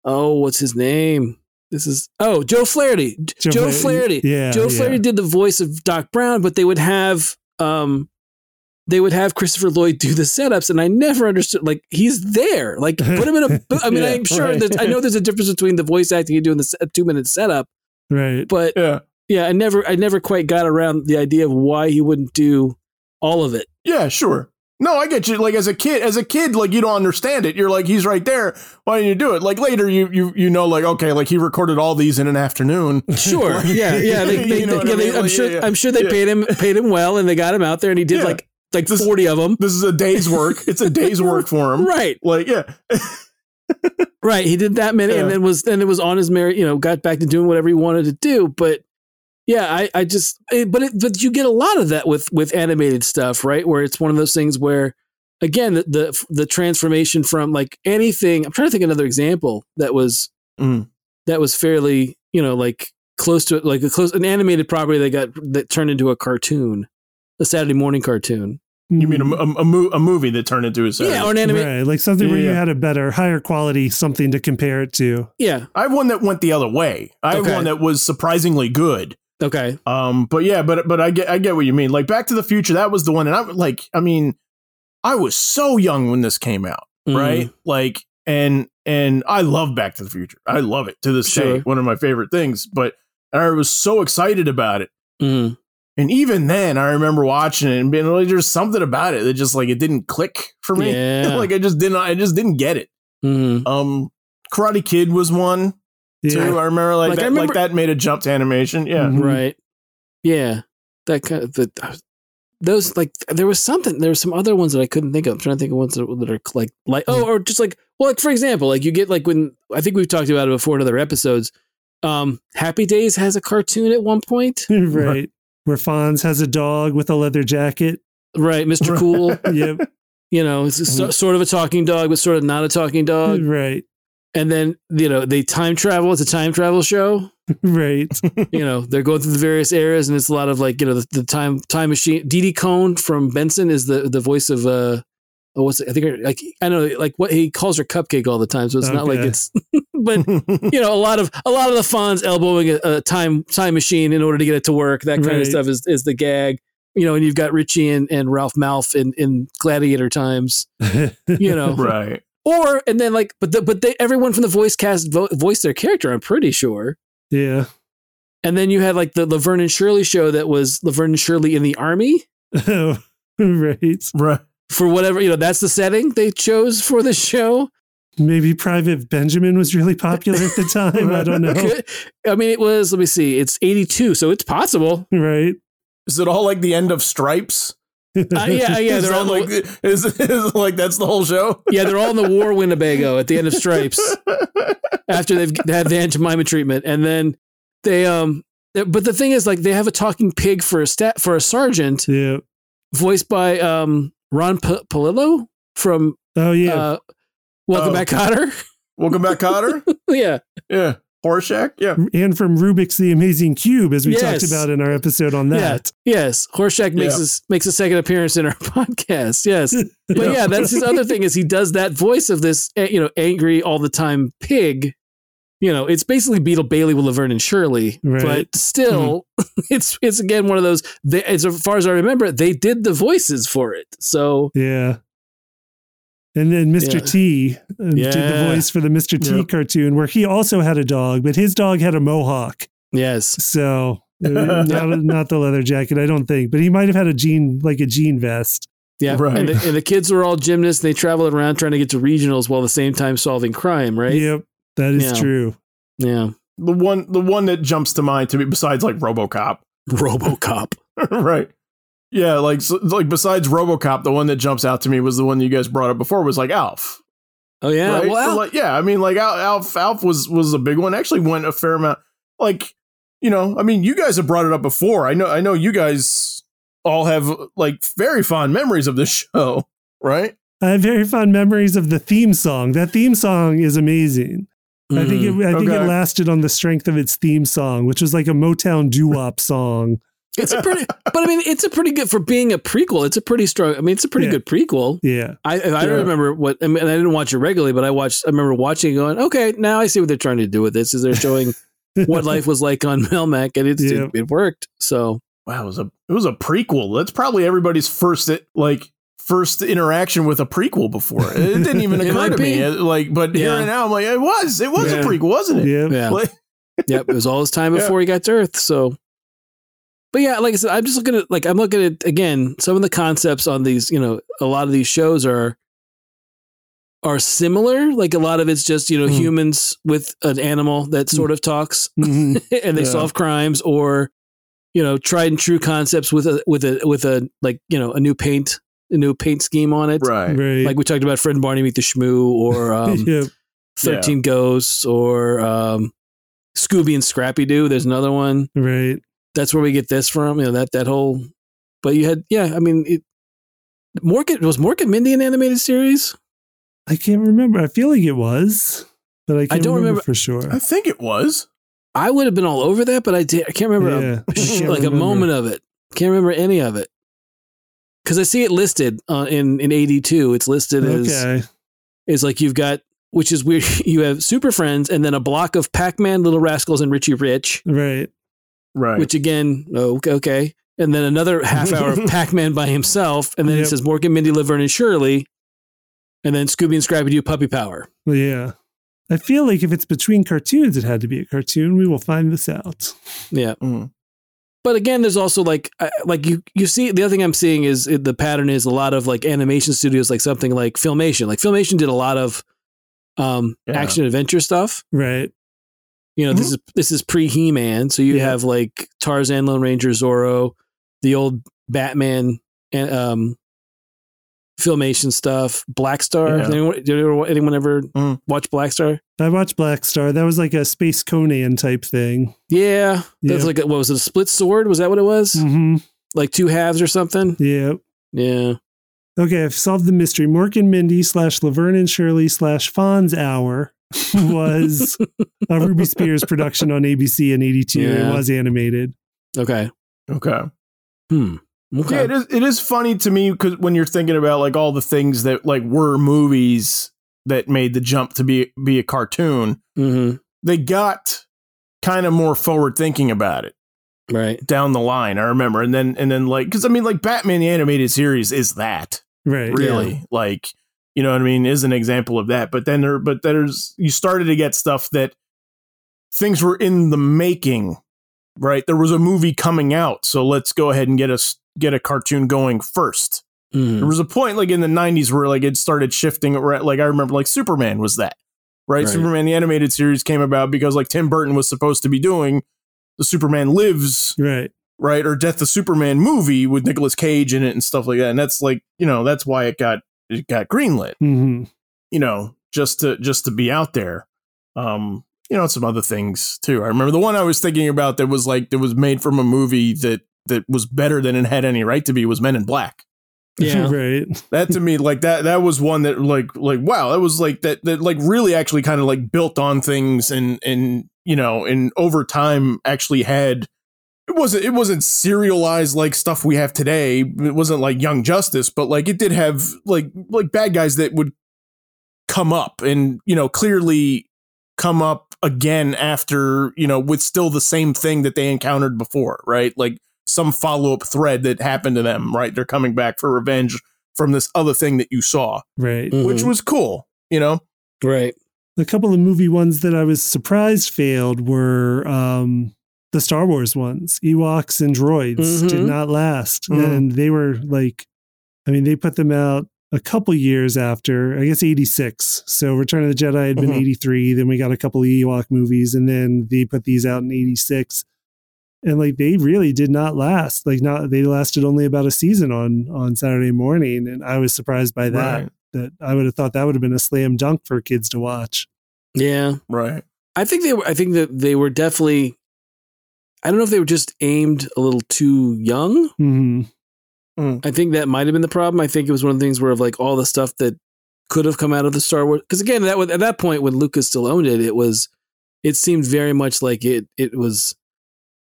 oh what's his name? This is oh Joe Flaherty. Joe, Joe Fla- Flaherty. yeah, Joe yeah. Flaherty did the voice of Doc Brown, but they would have um they would have Christopher Lloyd do the setups, and I never understood. Like he's there, like put him in a. I mean, Yeah, I'm sure right. that I know there's a difference between the voice acting and doing the two minute setup, Right. but Yeah. yeah, I never, I never quite got around the idea of why he wouldn't do all of it. Yeah, sure. No, I get you. Like as a kid, as a kid, like you don't understand it. You're like, he's right there. Why don't you do it? Like later, you you you know, like okay, like he recorded all these in an afternoon. Sure, yeah, yeah. They, they, You know what yeah, I they, mean? I'm Like, sure, yeah, yeah. I'm sure they paid him, paid him well, and they got him out there, and he did like like This- 40 of them. This is a day's work. It's a day's work for him. Right, Like yeah, right. He did that many, and then was then it was on his merit. You know, got back to doing whatever he wanted to do. But yeah, I, I just, eh, but it, but you get a lot of that with with animated stuff, right? Where it's one of those things where, again, the the, the transformation from like anything. I'm trying to think of another example that was Mm. that was fairly, you know, like close to it, like a close an animated property that got that turned into a cartoon, a Saturday morning cartoon. You mean a, a, a, mo- a movie that turned into a series? Yeah, or an animated. Right. Like something where you Yeah. had a better, higher quality something to compare it to. Yeah. I have one that went the other way. I have Okay. one that was surprisingly good. Okay. Um, but yeah, but but I get I get what you mean. Like Back to the Future, that was the one, and I like, I mean, I was so young when this came out, Mhm. right? Like, and and I love Back to the Future. I love it to this Sure. day. One of my favorite things. But I was so excited about it, Mhm. And even then, I remember watching it and being like, "There's something about it that just like it didn't click for me. Yeah. like I just didn't, I just didn't get it." Mhm. Um, Karate Kid was one too. I remember like, Like, I that, remember- like that made a jump to animation. Yeah. Mhm. Right. Yeah. That kind of the those like there was something there were some other ones that I couldn't think of. I'm trying to think of ones that, that are like like oh or just like well like for example like you get like when I think we've talked about it before in other episodes. Um, Happy Days has a cartoon at one point, right. Where Fonz has a dog with a leather jacket. right? Mr. Cool, Yep. you know, it's so, sort of a talking dog, but sort of not a talking dog. right. And then you know they time travel. It's a time travel show. Right. you know they're going through the various eras and it's a lot of like you know the, the time time machine Didi Conn from Benson is the the voice of uh oh what's it? I think like I know like what he calls her cupcake all the time so it's not like it's but you know a lot of a lot of the Fonz elbowing a, a time time machine in order to get it to work that kind of stuff is is the gag you know and you've got Richie and, and Ralph Malph in in Gladiator times you know right. or and then like but the, but they everyone from the voice cast vo- voiced their character I'm pretty sure yeah. and then you had like the Laverne and Shirley show that was Laverne and Shirley in the army Oh, right. Right. For whatever, you know, that's the setting they chose for the show. Maybe Private Benjamin was really popular at the time. I don't know. Could- I mean, it was, let me see, it's 82, so it's possible. Right. Is it all like the end of Stripes? Uh, yeah, yeah, is they're all, like the, is, is like that's the whole show? yeah, they're all in the war Winnebago at the end of Stripes after they've had the Aunt Jemima treatment. And then they, um, but the thing is, like, they have a talking pig for a stat for a sergeant, Yeah. voiced by um Ron P- Palillo from Oh yeah. uh, Welcome Oh. Back, Kotter. Welcome back, Kotter. yeah, Yeah, Horshack. Yeah, and from Rubik's The Amazing Cube, as we Yes. talked about in our episode on that. Yes, Horshack makes Yeah. his makes a second appearance in our podcast. Yes, but yeah, that's his other thing is he does that voice of this eh, you know angry all the time pig. You know, it's basically Beetle Bailey with Laverne and Shirley, Right. but still, it's it's again one of those. They, as far as I remember, they did the voices for it. So Yeah. And then Mr. Yeah. T uh, did the voice for the Mr. T Yep. cartoon, where he also had a dog, but his dog had a mohawk. yes, So uh, not, not the leather jacket, I don't think, but he might have had a jean, like a jean vest. yeah, Right. and, the, and the kids were all gymnasts. And they traveled around trying to get to regionals while at the same time solving crime. Right? Yep, that is Yeah. true. Yeah. the one the one that jumps to mind to me besides like RoboCop. RoboCop. right. Yeah, like so, like besides RoboCop, the one that jumps out to me was the one you guys brought up before was like Alf. Oh yeah. right? Well, like, yeah, I mean, like Alf, Alf was was a big one. Actually, went a fair amount. Like, you know, I mean, you guys have brought it up before. I know, I know you guys all have like very fond memories of this show, right? I have very fond memories of the theme song. That theme song is amazing. I think it. I think Okay. it lasted on the strength of its theme song, which was like a Motown doo wop song. it's a pretty, but I mean, it's a pretty good for being a prequel. It's a pretty strong. I mean, it's a pretty Yeah. good prequel. Yeah, I I don't remember what. I mean, I didn't watch it regularly, but I watched. I remember watching, it going, okay, now I see what they're trying to do with this. Is they're showing what life was like on Melmac, and it's, Yeah. it, it worked. So Wow, it was a it was a prequel. That's probably everybody's first like first interaction with a prequel before. It didn't even occur to me. be. Uh, Like, but here Yeah. and now, I'm like, it was. It was Yeah. a prequel, wasn't it? yeah. yeah, Like, yep. It was all his time Yeah. before he got to Earth. So, but yeah, like I said, I'm just looking at like I'm looking at again some of the concepts on these. You know, a lot of these shows are are similar. Like a lot of it's just you know Mhm. humans with an animal that sort of talks Mhm. and they Yeah. solve crimes, or you know, tried and true concepts with a with a with a like you know a new paint a new paint scheme on it. right. right. Like we talked about Fred and Barney meet the Shmoo, or um, yeah, 13 Ghosts or um, Scooby and Scrappy Doo. There's another one. right. That's where we get this from. You know, that, that whole, but you had, yeah, I mean, it, Mork, was Mork and Mindy an animated series? I can't remember. I feel like it was, but I can't don't remember, remember- for sure. I think it was. I would have been all over that, but I did, I can't remember Yeah, I a, can't like a moment of it. Can't remember any of it. Cause I see it listed uh, in, in 82. It's listed as, Okay. is like you've got, which is weird. You have Super Friends and then a block of Pac-Man, Little Rascals, and Richie Rich. Right. Right. which again, oh, okay, okay. And then another half hour of Pac Man by himself. And then it says Morgan, Mindy, Laverne, and Shirley. And then Scooby and Scrappy Doo Puppy Power. Yeah. I feel like if it's between cartoons, it had to be a cartoon. We will find this out. Yeah. Mm. But again, there's also like, like you, you see, the other thing I'm seeing is the pattern is a lot of like animation studios, like something like Filmation. Like Filmation did a lot of um, Yeah. action adventure stuff. Right. You know, this is this is pre He Man, so you Mm-hmm. Yeah. have like Tarzan, Lone Ranger, Zorro, the old Batman, and um, filmation stuff. Black Star. Yeah. Did anyone, did anyone- anyone ever Mm. watch Black Star? I watched Black Star. That was like a Space Conan type thing. Yeah, that's Yeah. like a, what was it? A split sword? Was that what it was? hmm Like two halves or something? Yeah. Yeah. Okay, I've solved the mystery. Mork and Mindy slash Laverne and Shirley slash Fonz Hour was a Ruby Spears production on ABC in 82. Yeah. It was animated. Okay. Okay. Hmm. Okay. Yeah, it is. It is funny to me because when you're thinking about like all the things that like were movies that made the jump to be be a cartoon, hmm they got kind of more forward thinking about it Right. down the line. I remember, and then and then like because I mean like Batman the animated series is that Right. really like you know what I mean is an example of that. But then there, but there's you started to get stuff that things were in the making, right? There was a movie coming out, so let's go ahead and get us get a cartoon going first. Mhm. There was a point like in the 90s where like it started shifting like I remember like Superman was that. Right? Right. Superman the animated series came about because like Tim Burton was supposed to be doing the Superman Lives, Right. right? Or Death of Superman movie with Nicolas Cage in it and stuff like that. And that's like, you know, that's why it got it got greenlit, hmm you know, just to just to be out there. Um, you know, some other things too. I remember the one I was thinking about that was like that was made from a movie that that was better than it had any right to be was Men in Black Yeah. right. that to me like that that was one that like like wow that was like that that like really actually kind of like built on things and and you know and over time actually had it wasn't it wasn't serialized like stuff we have today it wasn't like young justice but like it did have like like bad guys that would come up and you know clearly come up again after you know with still the same thing that they encountered before right like some follow-up thread that happened to them right they're coming back for revenge from this other thing that you saw Right. which Mhm. was cool you know right. A couple of movie ones that I was surprised failed were um, the Star Wars ones. Ewoks and droids did Mhm. not last. Mhm. And they were like, I mean, they put them out a couple years after, I guess 86. So Return of the Jedi had been Mhm. 83. Then we got a couple of Ewok movies, and then they put these out in 86. And like they really did not last. Like not they lasted only about a season on on Saturday morning. And I was surprised by that. Right. That I would have thought that would have been a slam dunk for kids to watch. Yeah. right I think they were. I think that they were definitely. I don't know if they were just aimed a little too young. hmm I think that might have been the problem. I think it was one of the things where of like all the stuff that could have come out of the Star Wars because again that was, at that point when Lucas still owned it, it was it seemed very much like it it was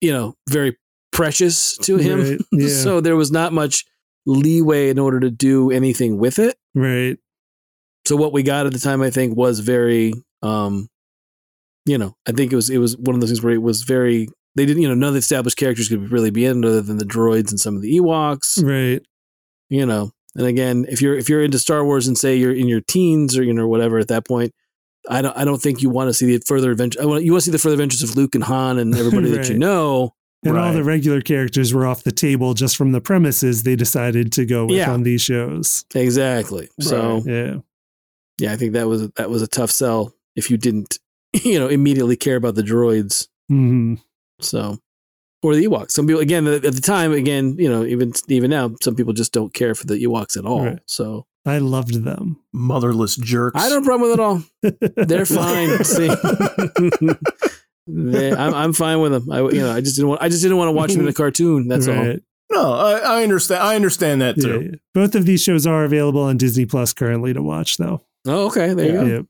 you know very precious to him. Right, yeah. so there was not much leeway in order to do anything with it. Right. So what we got at the time, I think, was very, um, you know, I think it was it was one of those things where it was very. They didn't, you know, none of the established characters could really be in other than the droids and some of the Ewoks, Right. you know. And again, if you're if you're into Star Wars and say you're in your teens or you know whatever at that point, I don't I don't think you want to see the further adventure. I want you want to see the further adventures of Luke and Han and everybody that you know. And all the regular characters were off the table just from the premises they decided to go with Yeah. on these shows. Exactly. So Yeah. yeah, I think that was that was a tough sell if you didn't, you know, immediately care about the droids. hmm So, or the Ewoks. Some people, again, at the time, again, you know, even even now, some people just don't care for the Ewoks at all. Right. So, I loved them. Motherless jerks. I don't have a problem with it at all. They're fine. See, they, I'm I'm fine with them. I you know I just didn't want I just didn't want to watch them in a cartoon. That's all. No, I, I understand. I understand that too. yeah. Both of these shows are available on Disney Plus currently to watch, though. Oh, okay. There you go. Yep.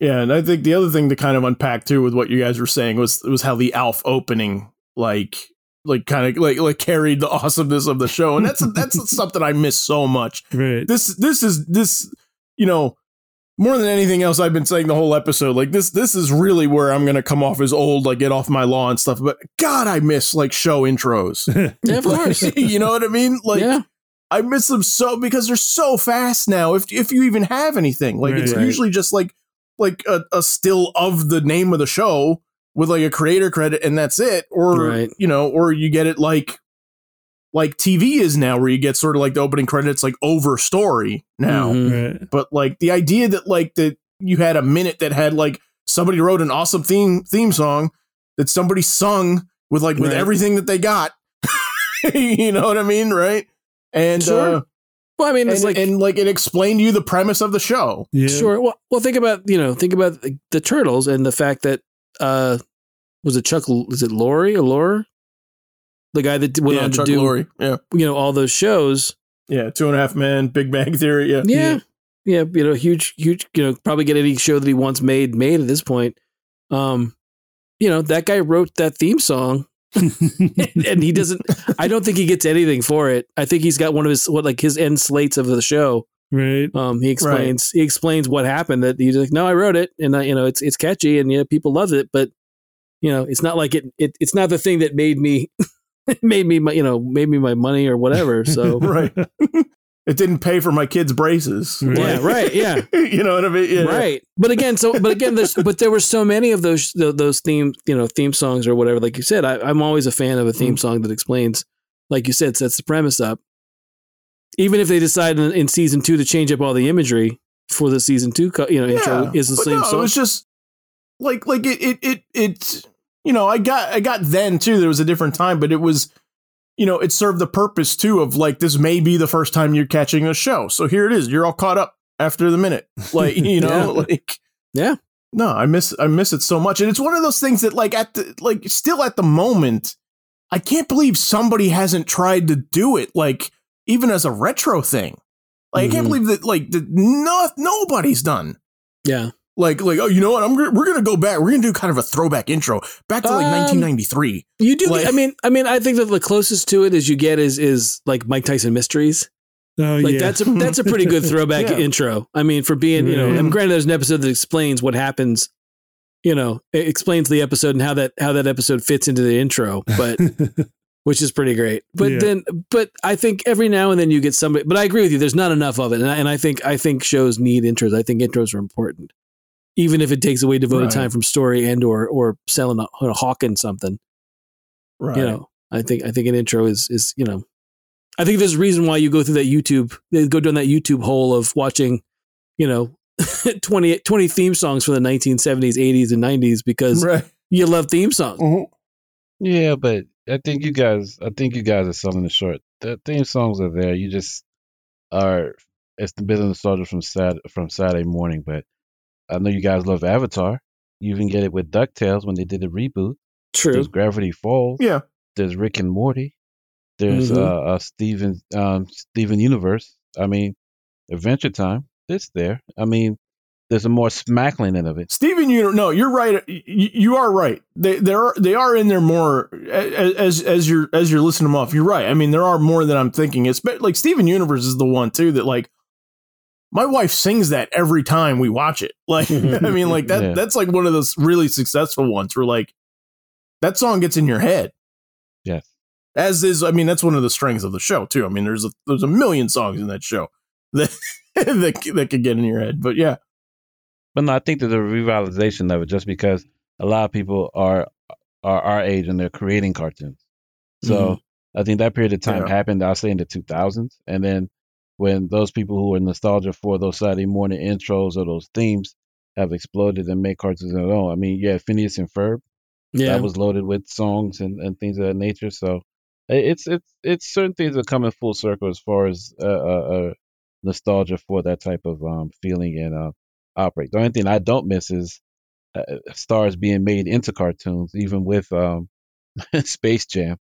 Yeah, and I think the other thing to kind of unpack too with what you guys were saying was was how the Alf opening like like kind of like like carried the awesomeness of the show, and that's that's something I miss so much. Right. This this is this you know more than anything else I've been saying the whole episode like this this is really where I'm gonna come off as old like get off my lawn and stuff. But God, I miss like show intros. Yeah, of course. you know what I mean? Like yeah. I miss them so because they're so fast now. If if you even have anything, like it's Right. usually just like like a, a still of the name of the show with like a creator credit and that's it, or Right. you know, or you get it like like TV is now, where you get sort of like the opening credits like over story now. Mhm. right. But like the idea that like that you had a minute that had like somebody wrote an awesome theme theme song that somebody sung with like with Right. everything that they got. you know what I mean, right? And Sure. uh, Well, I mean, and like and like it explained to you the premise of the show. Yeah. Sure. Well, well, think about you know, think about the, the turtles and the fact that uh, was it Chuck? Was it Lorre or Lore? The guy that went yeah, on to do Lorre. Yeah, you know all those shows. yeah, Two and a Half Men, Big Bang Theory. Yeah, Yeah, yeah, you know, huge, huge. You know, probably get any show that he once made made at this point. Um, you know, that guy wrote that theme song, and he doesn't. I don't think he gets anything for it. I think he's got one of his what like his end slates of the show. Right. Um, he explains he explains what happened. That he's like, no, I wrote it, and I, you know, it's it's catchy, and yeah, people love it, but you know, it's not like it, it it's not the thing that made me made me my you know made me my money or whatever. So right. it didn't pay for my kids' braces. Yeah, yeah, right, yeah, you know what I mean? Yeah. right. But again, so but again, there's but there were so many of those those theme you know theme songs or whatever. Like you said, I, I'm always a fan of a theme song that explains, like you said, sets the premise up. Even if they decide in, in season two to change up all the imagery for the season two, you know, intro is the same no, song. It was just like like it it it it you know, I got I got then too. There was a different time, but it was you know, it served the purpose too of like this may be the first time you're catching a show. So here it is. You're all caught up after the minute. Like, you know, Yeah. like Yeah. No, I miss I miss it so much. And it's one of those things that like at the like still at the moment, I can't believe somebody hasn't tried to do it like even as a retro thing. Like I can't Mhm. believe that like that no, nobody's done yeah. like like oh you know what I'm we're gonna go back we're gonna do kind of a throwback intro back to like Um, 1993 You do. Like- I mean, I mean, I think that the closest to it as you get is is like Mike Tyson Mysteries. Oh Like yeah. that's a that's a pretty good throwback Yeah. intro. I mean, for being you know, Right. and granted, there's an episode that explains what happens. You know, it explains the episode and how that how that episode fits into the intro, but which is pretty great. But Yeah. then, but I think every now and then you get somebody. But I agree with you. There's not enough of it, and I, and I think I think shows need intros. I think intros are important, even if it takes away devoted Right. time from story and or or selling a, or hawking something. right You know, I think I think an intro is is you know, I think there's a reason why you go through that YouTube, they go down that YouTube hole of watching, you know. 20, 20 theme songs from the 1970s, 80s, and 90s because right you love theme songs. Mhm. Yeah, but I think you guys, I think you guys are selling it short. The theme songs are there. You just are. It's the of nostalgia from Sat from Saturday morning, but I know you guys love Avatar. You even get it with Ducktales when they did the reboot. True. There's Gravity Falls. Yeah. There's Rick and Morty. There's Mhm. uh, uh Steven um Steven Universe. I mean, Adventure Time. It's there. I mean, there's a more smackling end of it. Steven, you no, you're right. You, are right. They they are they are in there more as as you're as you're listening them off. You're right. I mean, there are more than I'm thinking. It's like Steven Universe is the one too that like my wife sings that every time we watch it. Like I mean, like that Yeah. that's like one of those really successful ones where like that song gets in your head. Yes. As is, I mean, that's one of the strengths of the show too. I mean, there's a there's a million songs in that show that that that could get in your head. But yeah, But no, I think there's a revitalization of it just because a lot of people are are our age and they're creating cartoons. So I think that period of time Yeah. happened, I'll say in the 2000s. And then when those people who are nostalgia for those Saturday morning intros or those themes have exploded and made cartoons their own. I mean, yeah, Phineas and Ferb, Yeah. that was loaded with songs and, and things of that nature. So it's it's it's certain things are coming full circle as far as uh, uh, uh, nostalgia for that type of um, feeling and uh, operate. The only thing I don't miss is uh, stars being made into cartoons, even with um, Space Jam.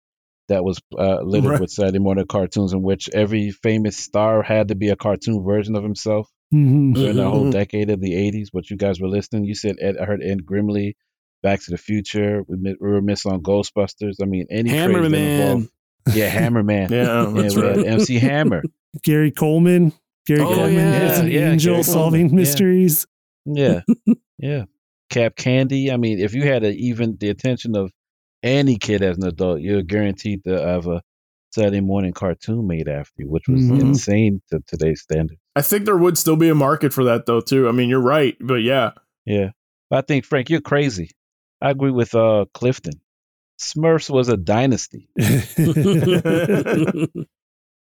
That was uh, littered Right. with Saturday morning cartoons, in which every famous star had to be a cartoon version of himself Mhm. during the whole Mhm. decade of the 80s. But you guys were listening. You said Ed, I heard Ed Grimley, Back to the Future. We, we were missing on Ghostbusters. I mean, any craze that Hammerman. involved- Yeah, Hammerman. yeah, yeah, that's we had right. MC Hammer. Gary Coleman. Gary Oh, Coleman yeah. as an Yeah, angel Gary solving Coleman, mysteries. Yeah, yeah. Cap Candy. I mean, if you had a, even the attention of any kid as an adult, you're guaranteed to have a Saturday morning cartoon made after you, which was Mhm. insane to today's standards. I think there would still be a market for that though too. I mean, you're right, but yeah, Yeah. I think Frank, you're crazy. I agree with uh Clifton. Smurfs was a dynasty.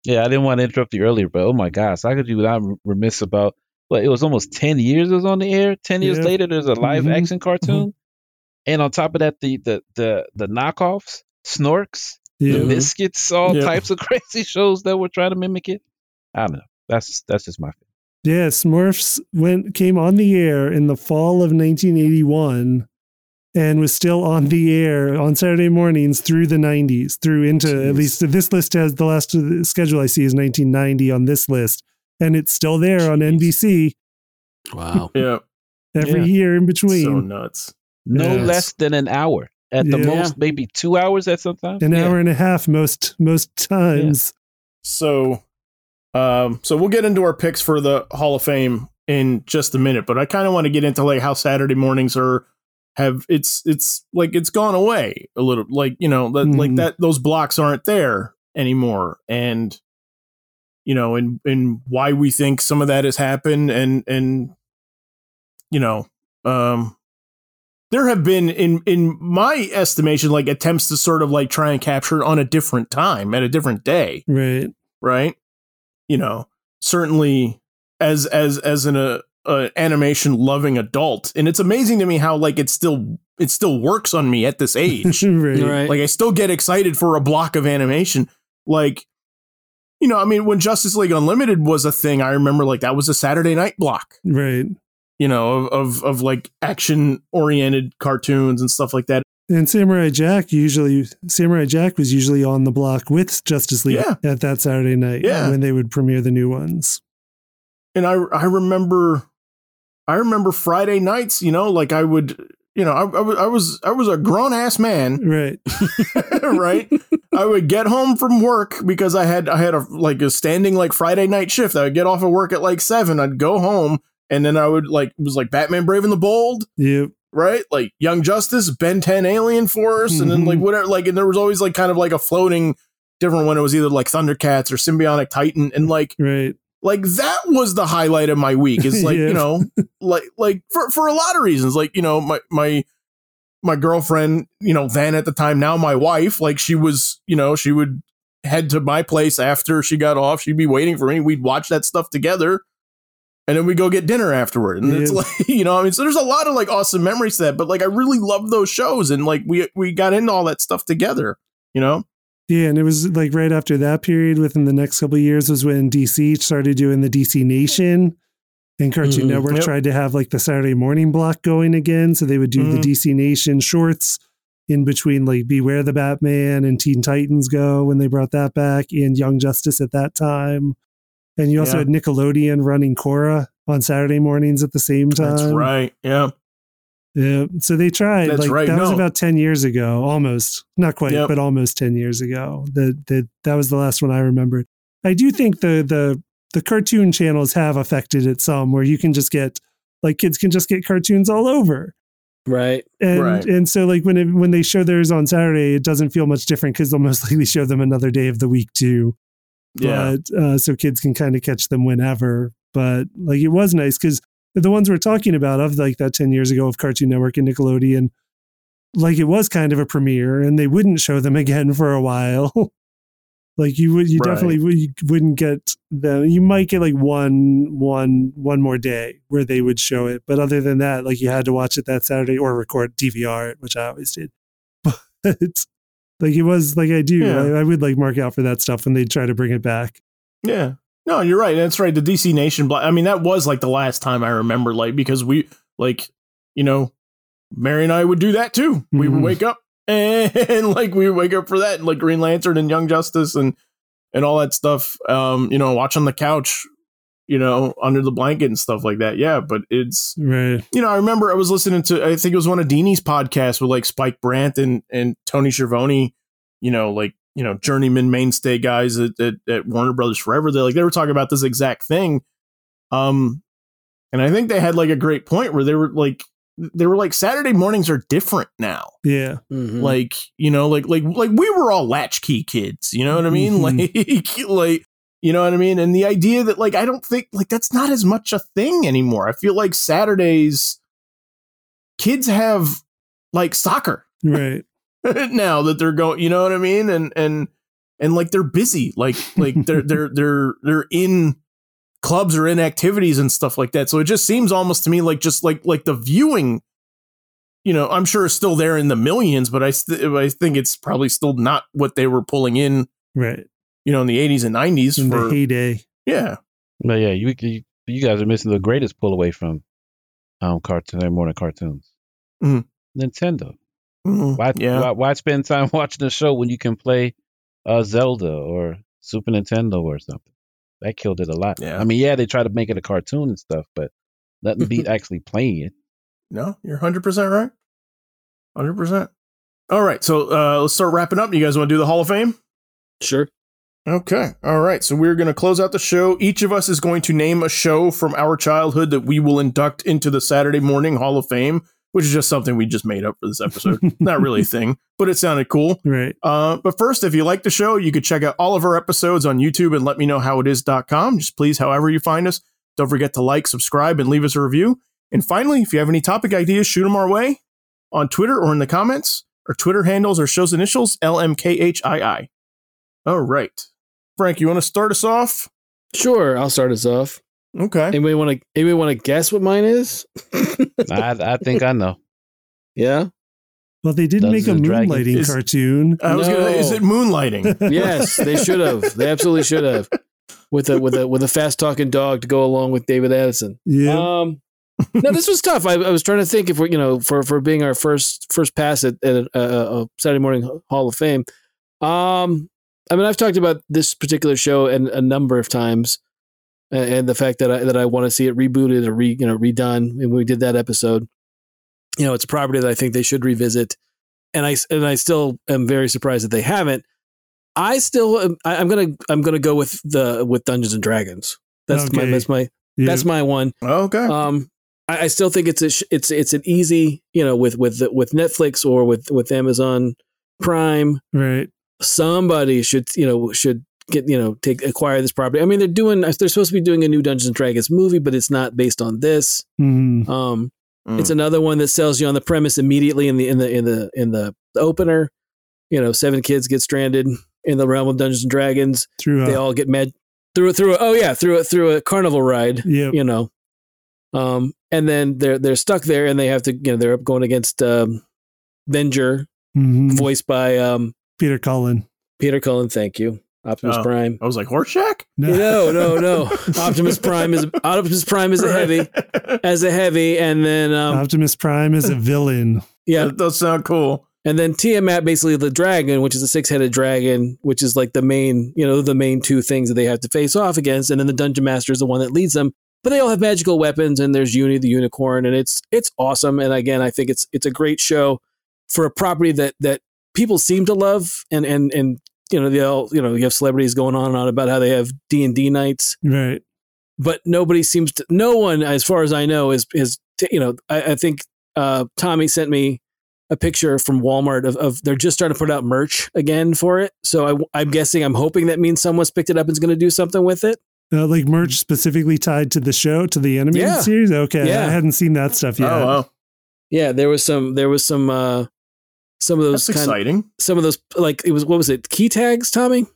Yeah, I didn't want to interrupt you earlier, but oh my gosh, how could you not remiss about? Well, it was almost ten years it was on the air. Ten years Yeah. later, there's a live Mhm. action cartoon, and on top of that, the the the the knockoffs, Snorks, the yeah. Misfits, all Yeah. types of crazy shows that were trying to mimic it. I don't know. That's that's just my. Thing. Yeah, Smurfs went came on the air in the fall of 1981 and was still on the air on Saturday mornings through the 90s, through into at least this list has the last schedule I see is 1990 on this list, and it's still there on NBC wow. yeah, every Yeah. year in between. so nuts. No Yes. less than an hour at the most, maybe two hours at some time. An Yeah. hour and a half most most times. So, um, so we'll get into our picks for the Hall of Fame in just a minute, but I kind of want to get into like how Saturday mornings are have it's it's like it's gone away a little, like you know, that like Mhm. that those blocks aren't there anymore, and you know, and and why we think some of that has happened, and and you know, um, there have been in in my estimation like attempts to sort of like try and capture it on a different time at a different day Right. right you know certainly as as as an uh, uh, animation loving adult and it's amazing to me how like it still it still works on me at this age right. Right. like i still get excited for a block of animation like you know i mean when justice league unlimited was a thing i remember like that was a saturday night block Right. you know of of, of like action oriented cartoons and stuff like that And Samurai Jack usually Samurai Jack was usually on the block with Justice League Yeah. at that Saturday night Yeah. when they would premiere the new ones. and I I remember I remember Friday nights, you know, like I would, you know, I, I, was- I was I was a grown ass man, Right. right? I would get home from work because I had I had a like a standing like Friday night shift. I would get off of work at like seven. I'd go home and then I would like it was like Batman Brave and the Bold, Yep. right? Like Young Justice, Ben 10 Alien Force, and then like mm-hmm. whatever like and there was always like kind of like a floating different one. It was either like Thundercats or Sym-Bionic Titan. And like Right. Like that was the highlight of my week. Is like Yeah. you know like like for for a lot of reasons. Like you know my my my girlfriend you know then at the time now my wife like she was you know she would head to my place after she got off. She'd be waiting for me. We'd watch that stuff together. And then we go get dinner afterward. And it's like you know i mean so there's a lot of like awesome memories to that. But like i really love those shows. And like we we got into all that stuff together you know Yeah, and it was like right after that period, within the next couple of years, was when DC started doing the DC Nation, and Cartoon Mhm. Network Yep. tried to have like the Saturday morning block going again. So they would do the Mhm. DC Nation shorts in between like Beware the Batman and Teen Titans Go when they brought that back and Young Justice at that time. And you also Yeah. had Nickelodeon running Korra on Saturday mornings at the same time. That's right. Yeah. Yeah. So they tried. That's like right, that was about ten years ago, almost. Not quite, Yep. but almost ten years ago. That that that was the last one I remembered. I do think the the the cartoon channels have affected it some where you can just get like kids can just get cartoons all over. Right. And Right. and so like when it, when they show theirs on Saturday, it doesn't feel much different because they'll most likely show them another day of the week too. Yeah. But uh, so kids can kind of catch them whenever. But like it was nice because the ones we're talking about of like that 10 years ago of Cartoon Network and Nickelodeon, like it was kind of a premiere and they wouldn't show them again for a while. like you would, you Right. definitely would, you wouldn't get them. You might get like one, one, one more day where they would show it. But other than that, like you had to watch it that Saturday or record DVR it, which I always did. But like it was like I do, Yeah. I, I would like mark out for that stuff when they try to bring it back. Yeah. No, you're right. That's right. The DC Nation Black. I mean, that was like the last time I remember, like, because we, like, you know, Mary and I would do that too. We would Mhm. wake up and, like, we would wake up for that, and, like Green Lantern and Young Justice and, and all that stuff. Um, you know, watch on the couch, you know, under the blanket and stuff like that. Yeah. But it's, Right. you know, I remember I was listening to, I think it was one of Deanie's podcasts with like Spike Brandt and, and Tony Cervone, you know, like, you know, journeyman mainstay guys at, at, at Warner Brothers Forever. They like, they were talking about this exact thing. Um, and I think they had like a great point where they were like, they were like, Saturday mornings are different now. Yeah. Mhm. Like, you know, like, like, like we were all latchkey kids, you know what I mean? Mhm. Like, like, you know what I mean? And the idea that like I don't think like that's not as much a thing anymore. I feel like Saturdays kids have like soccer Right. now that they're going, you know what I mean? And and and like they're busy. Like like they're they're they're they're in clubs or in activities and stuff like that. So it just seems almost to me like just like like the viewing you know, I'm sure it's still there in the millions, but I st- I think it's probably still not what they were pulling in, Right. you know, in the 80s and 90s In for the heyday. yeah. But yeah, you, you you guys are missing the greatest pull away from um cartoon morning cartoons. Mhm. Nintendo. Mhm. Why, yeah. why why spend time watching a show when you can play uh Zelda or Super Nintendo or something? That killed it a lot. Yeah. I mean, yeah, they try to make it a cartoon and stuff, but nothing beat actually playing it. No, you're 100% right. 100%. All right, so uh, let's start wrapping up. You guys want to do the Hall of Fame? Sure. Okay. All right. So we're going to close out the show. Each of us is going to name a show from our childhood that we will induct into the Saturday Morning Hall of Fame, which is just something we just made up for this episode. Not really a thing, but it sounded cool. Right. Uh, but first, if you like the show, you could check out all of our episodes on YouTube and let me know how it is.com. Just please, however you find us, don't forget to like, subscribe, and leave us a review. And finally, if you have any topic ideas, shoot them our way on Twitter or in the comments. Our Twitter handles are show's initials LMKHII. All right. Frank, you want to start us off? Sure. I'll start us off. Okay. Anybody want to? Anybody want to guess what mine is? I I think I know. yeah. Well, they did Dungeons make a moonlighting Is- cartoon. I was gonna. Is it moonlighting? Yes, they should have. They absolutely should have. With a with a with a fast talking dog to go along with David Addison. yeah. Um, no, this was tough. I, I was trying to think if we're you know for for being our first first pass at, at a, a, a Saturday morning Hall of Fame. Um, I mean, I've talked about this particular show and a number of times, a- and the fact that I that I want to see it rebooted or re you know redone. And we did that episode. You know, it's a property that I think they should revisit, and I and I still am very surprised that they haven't. I still am- I, I'm gonna I'm gonna go with the with Dungeons and Dragons. That's my that's my yeah. that's my one. okay. Um, I, I still think it's a sh- it's it's an easy you know with with with Netflix or with with Amazon Prime. right. Somebody should you know should get you know take acquire this property. I mean they're doing they're supposed to be doing a new Dungeons and Dragons movie, but it's not based on this. Mhm. Um, Mm. it's another one that sells you on the premise immediately in the in the in the in the, the opener. You know, seven kids get stranded in the realm of Dungeons and Dragons. Through They a, all get mad through through a, oh yeah through a, through a carnival ride yeah. you know um and then they're they're stuck there and they have to you know they're up going against um venger Mhm. voiced by um Peter Cullen. peter cullen thank you optimus Oh. prime I was like Horshack. no no no optimus prime is optimus prime is a heavy as a heavy and then um Optimus Prime is a villain. yeah That does sound cool. And then Tiamat, basically the dragon, which is a six-headed dragon, which is like the main, you know, the main two things that they have to face off against. And then the dungeon master is the one that leads them. But they all have magical weapons, and there's Uni the unicorn, and it's it's awesome. And again, I think it's it's a great show for a property that that people seem to love, and and and you know they all you know you have celebrities going on and on about how they have D and D nights, Right. but nobody seems to. No one, as far as I know, is is t- you know. I, I think uh, Tommy sent me a picture from Walmart of, of they're just starting to put out merch again for it. So I, I'm guessing, I'm hoping that means someone's picked it up and is going to do something with it. Uh, like merch specifically tied to the show, to the animated Yeah. series. Okay, Yeah. I hadn't seen that stuff yet. Oh, wow. Yeah, there was some, there was some, uh, some of those That's kind, exciting. some of those like it was what was it key tags, Tommy,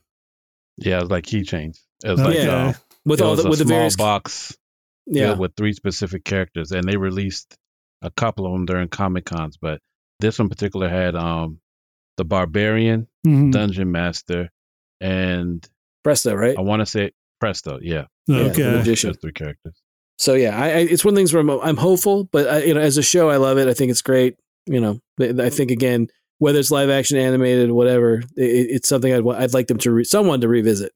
Yeah, it was like keychains. It was Okay. like Yeah. uh, with it all was the a with the small various box yeah. filled with three specific characters, and they released a couple of them during Comic Cons. But this one particular had um the Barbarian, Mhm. Dungeon Master, and Presto, right? I want to say Presto. Yeah, Yeah, Okay. the magician. those three characters. So yeah, I, I, it's one of the things where I'm, I'm hopeful, but I, you know, as a show, I love it. I think it's great. You know, I I think again, whether it's live action, animated, whatever, it, it's something I'd I'd like them to re- someone to revisit.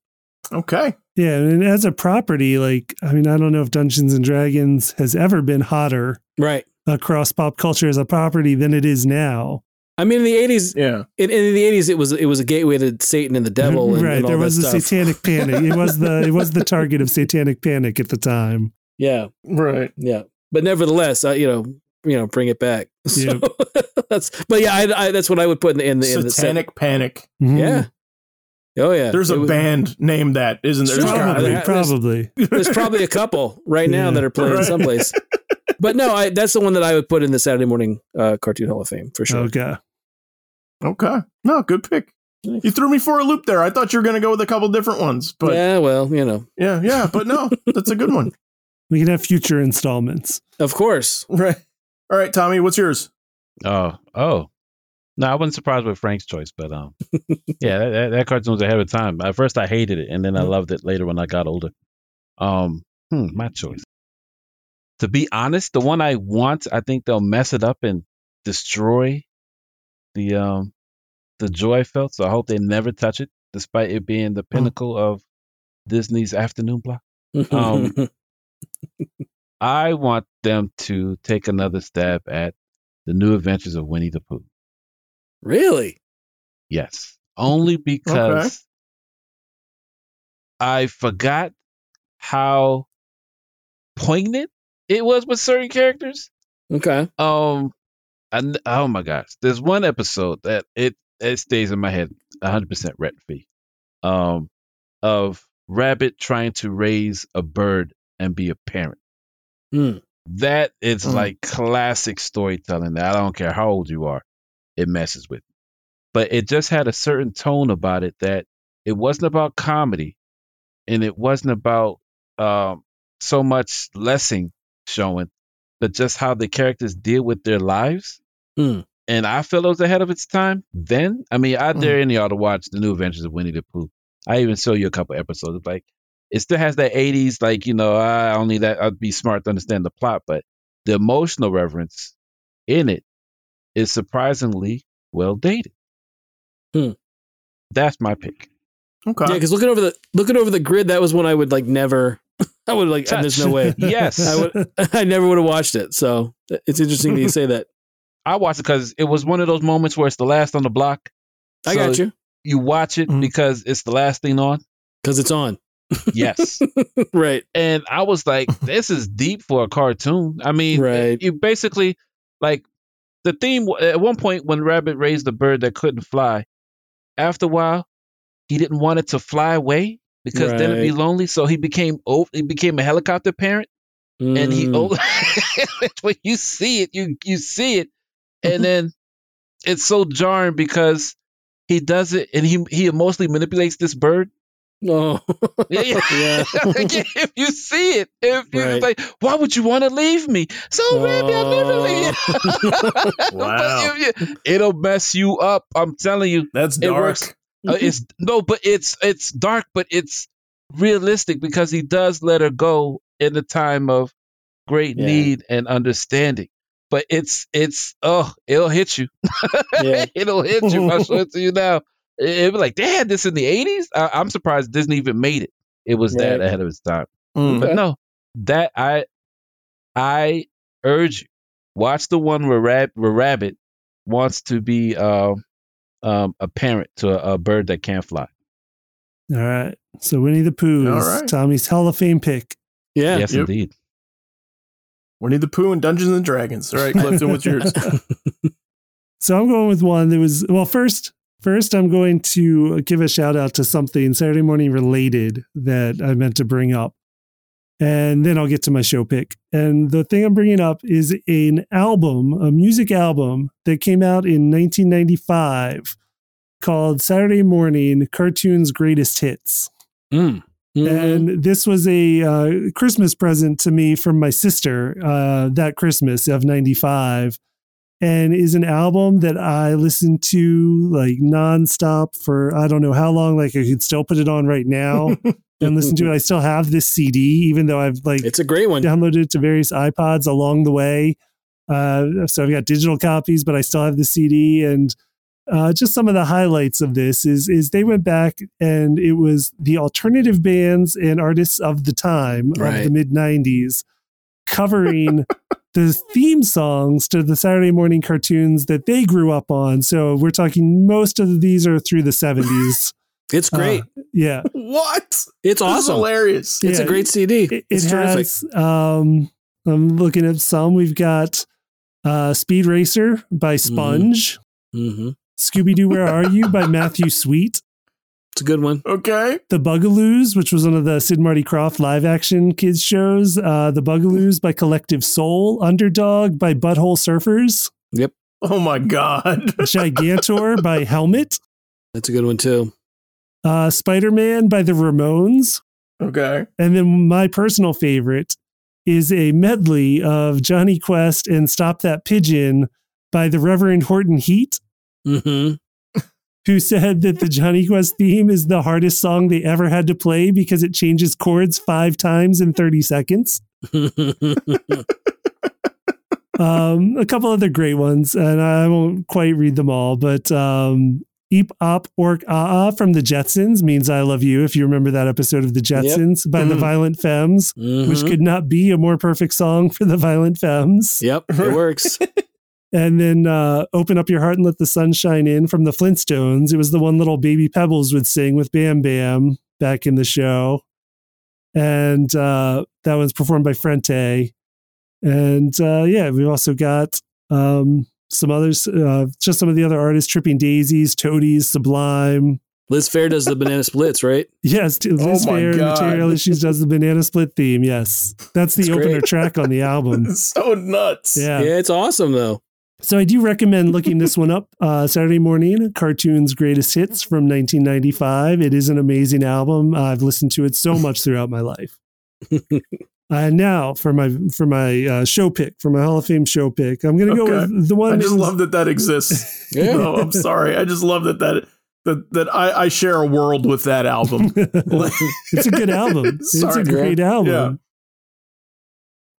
Okay. Yeah, and as a property, like I mean, I don't know if Dungeons and Dragons has ever been hotter Right. across pop culture as a property than it is now. I mean, in the '80s, Yeah. in, in the '80s, it was it was a gateway to Satan and the devil. And, right, and all there that was a stuff. satanic panic. It was the it was the target of satanic panic at the time. Yeah, Right. yeah. But nevertheless, uh, you know, you know, bring it back. So, Yep. that's. But yeah, I, I, that's what I would put in the in the, in the set. Satanic Panic. Mhm. Yeah. Oh yeah. There's It a was- band named that, isn't there? Sure. There's Probably, There's- probably. There's probably a couple right now Yeah. that are playing Right. someplace. But no, I, that's the one that I would put in the Saturday morning uh, cartoon Hall of Fame for sure. Okay. Okay. No, good pick. You threw me for a loop there. I thought you were going to go with a couple different ones, but yeah, yeah, well, you know, yeah, yeah, but no, that's a good one. We can have future installments. of course. Right. All right, Tommy, what's yours? Oh, oh. No, I wasn't surprised with Frank's choice, but um, yeah, that, that, that cartoon was ahead of time. At first, I hated it, and then I loved it later when I got older. Um, hmm, my choice. To be honest, the one I want, I think they'll mess it up and destroy the um the joy I felt. So I hope they never touch it, despite it being the pinnacle of Disney's afternoon block. Um, I want them to take another stab at the new adventures of Winnie the Pooh. really? Yes. Only because I forgot how poignant it was with certain characters. Okay. Um and oh my gosh. There's one episode that it it stays in my head 100% rent free. Um of Rabbit trying to raise a bird and be a parent. Hmm. That is Hmm. like classic storytelling. That I don't care how old you are, it messes with. me. But it just had a certain tone about it that it wasn't about comedy, and it wasn't about um, so much lessing showing, but just how the characters deal with their lives. Hmm. And I feel it was ahead of its time. Then, I mean, I dare any of y'all to watch the New Adventures of Winnie the Pooh. I even show you a couple episodes. It's like it still has that '80s, like you know, I only that I'd be smart to understand the plot, but the emotional reverence in it is surprisingly well dated. Hmm. That's my pick. Okay. Yeah, because looking over the looking over the grid, that was one I would like never. I would like. Touch. There's no way. Yes, I would. I never would have watched it. So it's interesting that you say that. I watched it because it was one of those moments where it's the last on the block. I So got you You watch it Mhm. because it's the last thing on. because it's on. Yes. right. and I was like, this is deep for a cartoon. I mean, Right. you basically like the theme at one point when Rabbit raised a bird that couldn't fly. After a while, he didn't want it to fly away because then it'd be lonely. So he became he became a helicopter parent, and he Mm. oh, when you see it, you you see it, and then it's so jarring because he does it and he he emotionally manipulates this bird Oh. yeah, yeah. If you see it, if you Right. like, why would you want to leave me? So, Randy, I'll never leave you. Wow. You- It'll mess you up. I'm telling you. That's It dark. works. Uh, it's no, but it's it's dark, but it's realistic because he does let her go in the time of great Yeah. need and understanding. but it's it's oh, it'll hit you. Yeah. it'll hit you. If I show it to you now. It, it'd like they had this in the '80s. I, I'm surprised Disney even made it. It was that ahead of its time. Mm. But no, that I I urge you watch the one where, Rab- where Rabbit wants to be um, um, a parent to a, a bird that can't fly. All right. So Winnie the Pooh All is right. Tommy's Hall of Fame pick. Yeah. yes, Yep. indeed. Winnie the Pooh and Dungeons and Dragons. All right, Clifton, what's yours? So I'm going with one that was well. First, first I'm going to give a shout out to something Saturday morning related that I meant to bring up, and then I'll get to my show pick. And the thing I'm bringing up is an album, a music album that came out in 1995 called Saturday Morning Cartoons Greatest Hits. Mm. Mhm. And this was a uh, Christmas present to me from my sister uh, that Christmas of 95 and is an album that I listened to like nonstop for I don't know how long. Like I could still put it on right now and listen to it. I still have this CD, even though I've like It's a great one. downloaded it to various iPods along the way. Uh, so I've got digital copies, but I still have the CD. And uh, just some of the highlights of this is is they went back and it was the alternative bands and artists of the time of the mid '90s covering the theme songs to the Saturday morning cartoons that they grew up on. So we're talking most of these are through the '70s. It's great. Uh, yeah, what? it's This is awesome. hilarious. It's a great CD. it, it it's terrific. has um i'm looking at some we've got uh speed racer by sponge hmm scooby-doo where are you by matthew sweet It's a good one. Okay. the bugaloos which was one of the sid marty krofft live action kids shows uh the bugaloos by collective soul underdog by butthole surfers Yep. Oh my God. gigantor by helmet That's a good one too. uh spider-man by the ramones Okay. And then my personal favorite is a medley of Jonny Quest and Stop That Pigeon by the Reverend Horton Heat, hmm who said that the Jonny Quest theme is the hardest song they ever had to play because it changes chords five times in 30 seconds. Um, a couple other great ones, and I won't quite read them all, but um, Eep Op Ork Ah Ah from the Jetsons means I love you, if you remember that episode of the Jetsons by the Mhm. Violent Femmes. which Mhm. could not be a more perfect song for the Violent Femmes. Yep, it works. And then uh, Open Up Your Heart and Let the Sun Shine In from the Flintstones. It was the one little Baby Pebbles would sing with Bam Bam back in the show. And uh, that was performed by Frente. And uh, yeah, we've also got um, some others, uh, just some of the other artists Tripping Daisies, Toadies, Sublime. Liz Phair does the banana splits, right? Yes, t- Liz Oh my Phair, God. Material Issues does the Banana Split theme. Yes, that's the It's opener great. track on the album. so nuts. Yeah. Yeah, it's awesome though. So I do recommend looking this one up. Uh, Saturday morning, Cartoons Greatest Hits from 1995. It is an amazing album. I've listened to it so much throughout my life. And now for my for my uh, show pick, for my Hall of Fame show pick, I'm going to go with the one. I just love that that exists. Yeah. No, I'm sorry. I just love that that that, that I, I share a world with that album. it's a good album. It's a Sorry. great album. Yeah.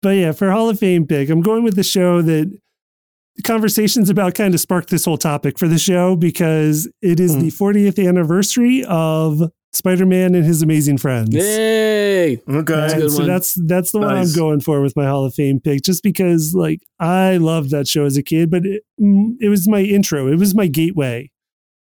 But yeah, for Hall of Fame pick, I'm going with the show that conversations about kind of sparked this whole topic for the show because it is Mm. the 40th anniversary of Spider-Man and His Amazing Friends. Yay! Okay. That's a good so one. that's that's the one I'm going for with my Hall of Fame pick, just because like I loved that show as a kid, but it, mm, it was my intro, it was my gateway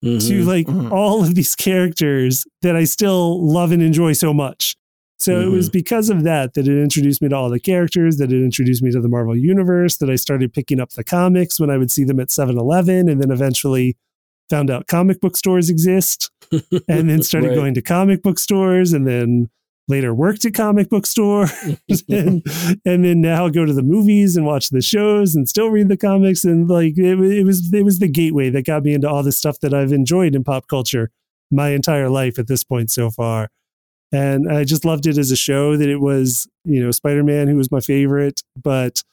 to Mhm. like Mhm. all of these characters that I still love and enjoy so much. So it was mm-hmm. because of that that it introduced me to all the characters, that it introduced me to the Marvel Universe, that I started picking up the comics when I would see them at 7 Eleven, and then eventually found out comic book stores exist, and then started Right. going to comic book stores, and then later worked at comic book stores, and, and then now go to the movies and watch the shows and still read the comics. And like it, it was, it was the gateway that got me into all the stuff that I've enjoyed in pop culture my entire life at this point so far. And I just loved it as a show that it was, you know, Spider Man, who was my favorite, but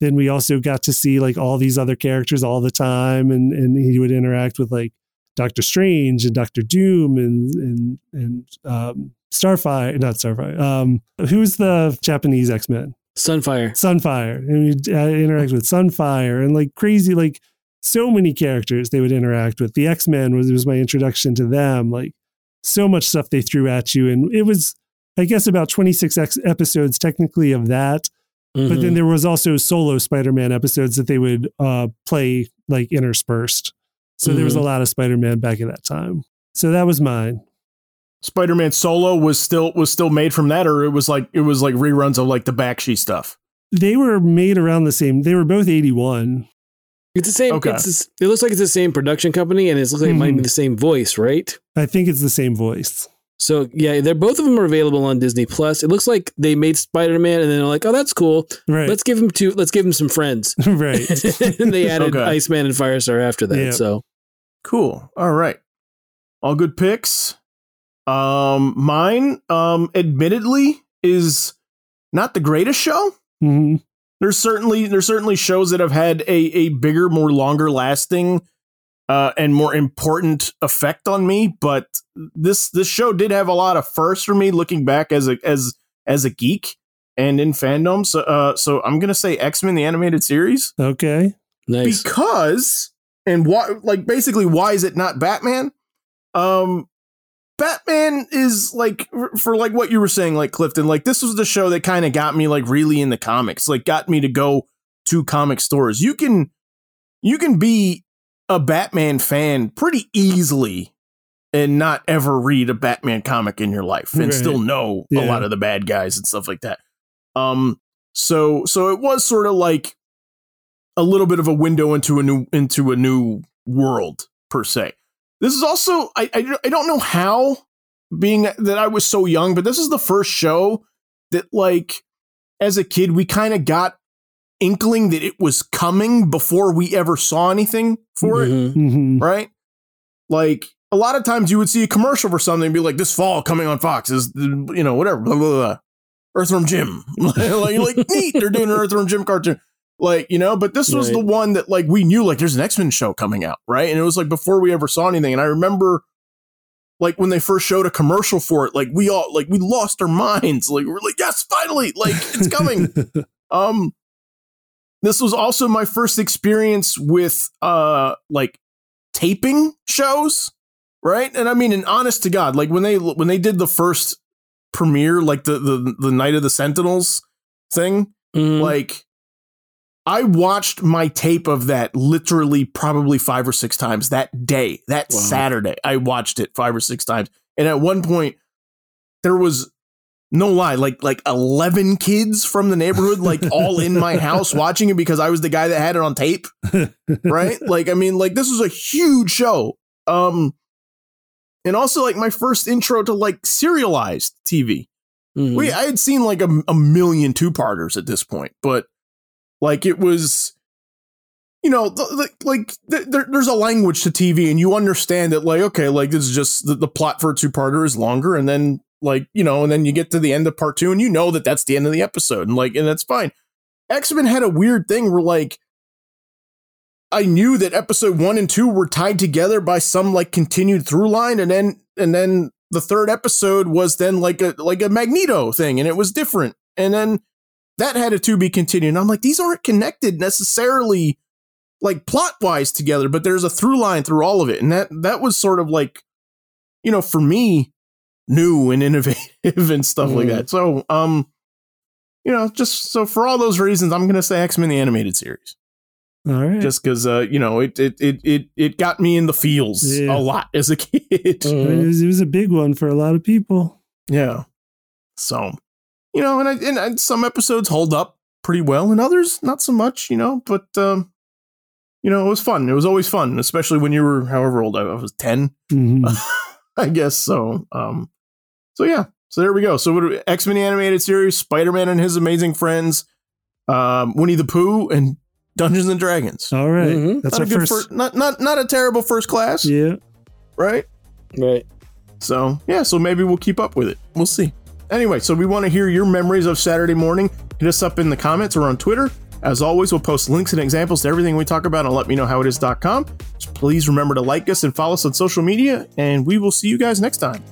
then we also got to see like all these other characters all the time, and and he would interact with like Doctor Strange and Doctor Doom and and and um, Starfire, not Starfire. Um, who's the Japanese X Men? Sunfire. Sunfire, and you'd uh, interact with Sunfire and like crazy, like so many characters they would interact with. The X Men was was my introduction to them. Like so much stuff they threw at you, and it was, I guess, about twenty six episodes technically of that. Mm-hmm. But then there was also solo Spider Man episodes that they would uh, play like interspersed. So there was a Mhm. lot of Spider Man back at that time. So that was mine. Spider-Man Solo was still was still made from that, or it was like it was like reruns of like the Bakshi stuff. They were made around the same. They were both eighty one. It's the same. Okay. It's it looks like it's the same production company, and it looks like it might be Mhm. the same voice, right? I think it's the same voice. So yeah, they're both of them are available on Disney Plus. It looks like they made Spider Man, and then they're like, "Oh, that's cool. Right. Let's give him two. Let's give him some friends." right. and they added Okay. Iceman and Firestar after that. Yeah. So Cool. All right. All good picks. Um mine um admittedly is not the greatest show. Mhm. There's certainly there's certainly shows that have had a a bigger, more longer lasting uh and more important effect on me, but this this show did have a lot of firsts for me looking back as a as as a geek and in fandom. So uh so I'm going to say X-Men the animated series Okay. nice. because and why like basically why is it not batman um batman is like for, like what you were saying like clifton like this was the show that kind of got me like really in the comics like got me to go to comic stores you can you can be a batman fan pretty easily and not ever read a batman comic in your life and Right. still know a lot of the bad guys and stuff like that um so so it was sort of like a little bit of a window into a new into a new world per se. This is also I I, I don't know how being that I was so young, but this is the first show that like as a kid we kind of got inkling that it was coming before we ever saw anything for it, Mhm. hmm right? Like a lot of times you would see a commercial for something and be like, "This fall coming on Fox is you know whatever blah blah blah." Earthworm Jim, like like neat, they're doing an Earthworm Jim cartoon like you know but this was Right. the one that like we knew like there's an x-men show coming out right? And it was like before we ever saw anything. And i remember like when they first showed a commercial for it like we all like we lost our minds. Like we we're like yes finally like it's coming. Um this was also my first experience with uh like taping shows right? And i mean and honest to god like when they when they did the first premiere like the the, the night of the sentinels thing Mhm. like I watched my tape of that literally probably five or six times that day, that Wow. Saturday. I watched it five or six times. And at one point, there was no lie, like like 11 kids from the neighborhood, like all in my house watching it because I was the guy that had it on tape. Right. like, I mean, like this was a huge show. Um, and also like my first intro to like serialized TV. Mhm. We I had seen like a, a million two parters at this point, but like it was, you know, like there, there's a language to TV, and you understand that like okay, like this is just the, the plot for a two parter is longer, and then like you know, and then you get to the end of part two, and you know that that's the end of the episode, and like and that's fine. X Men had a weird thing where like. I knew that episode one and two were tied together by some like continued through line, and then and then the third episode was then like a like a Magneto thing, and it was different. And then that had a to be continued. And I'm like, these aren't connected necessarily like plot wise together, but there's a through line through all of it. And that that was sort of like, you know, for me, new and innovative and stuff like Mhm. that. So um, you know, just so for all those reasons, I'm gonna say X-Men the animated series All right. just because uh you know it it it it it got me in the feels Yeah. a lot as a kid. it, Mhm. was, it was a big one for a lot of people. Yeah. So, you know, and I, and, and some episodes hold up pretty well, and others not so much. You know, but um, you know, it was fun. It was always fun, especially when you were however old I was, I was ten, Mhm. I guess. So, um, so yeah. So there we go. So X Men animated series, Spider Man and his amazing friends, um, Winnie the Pooh, and Dungeons and Dragons. All right. Mhm. That's not our a good first. fir- not not not a terrible first class, yeah. right? Right. So, yeah, so maybe we'll keep up with it. We'll see. Anyway, so we want to hear your memories of Saturday morning. Hit us up in the comments or on Twitter. As always, we'll post links and examples to everything we talk about on letmeknowhowitis.com. So please remember to like us and follow us on social media, and we will see you guys next time.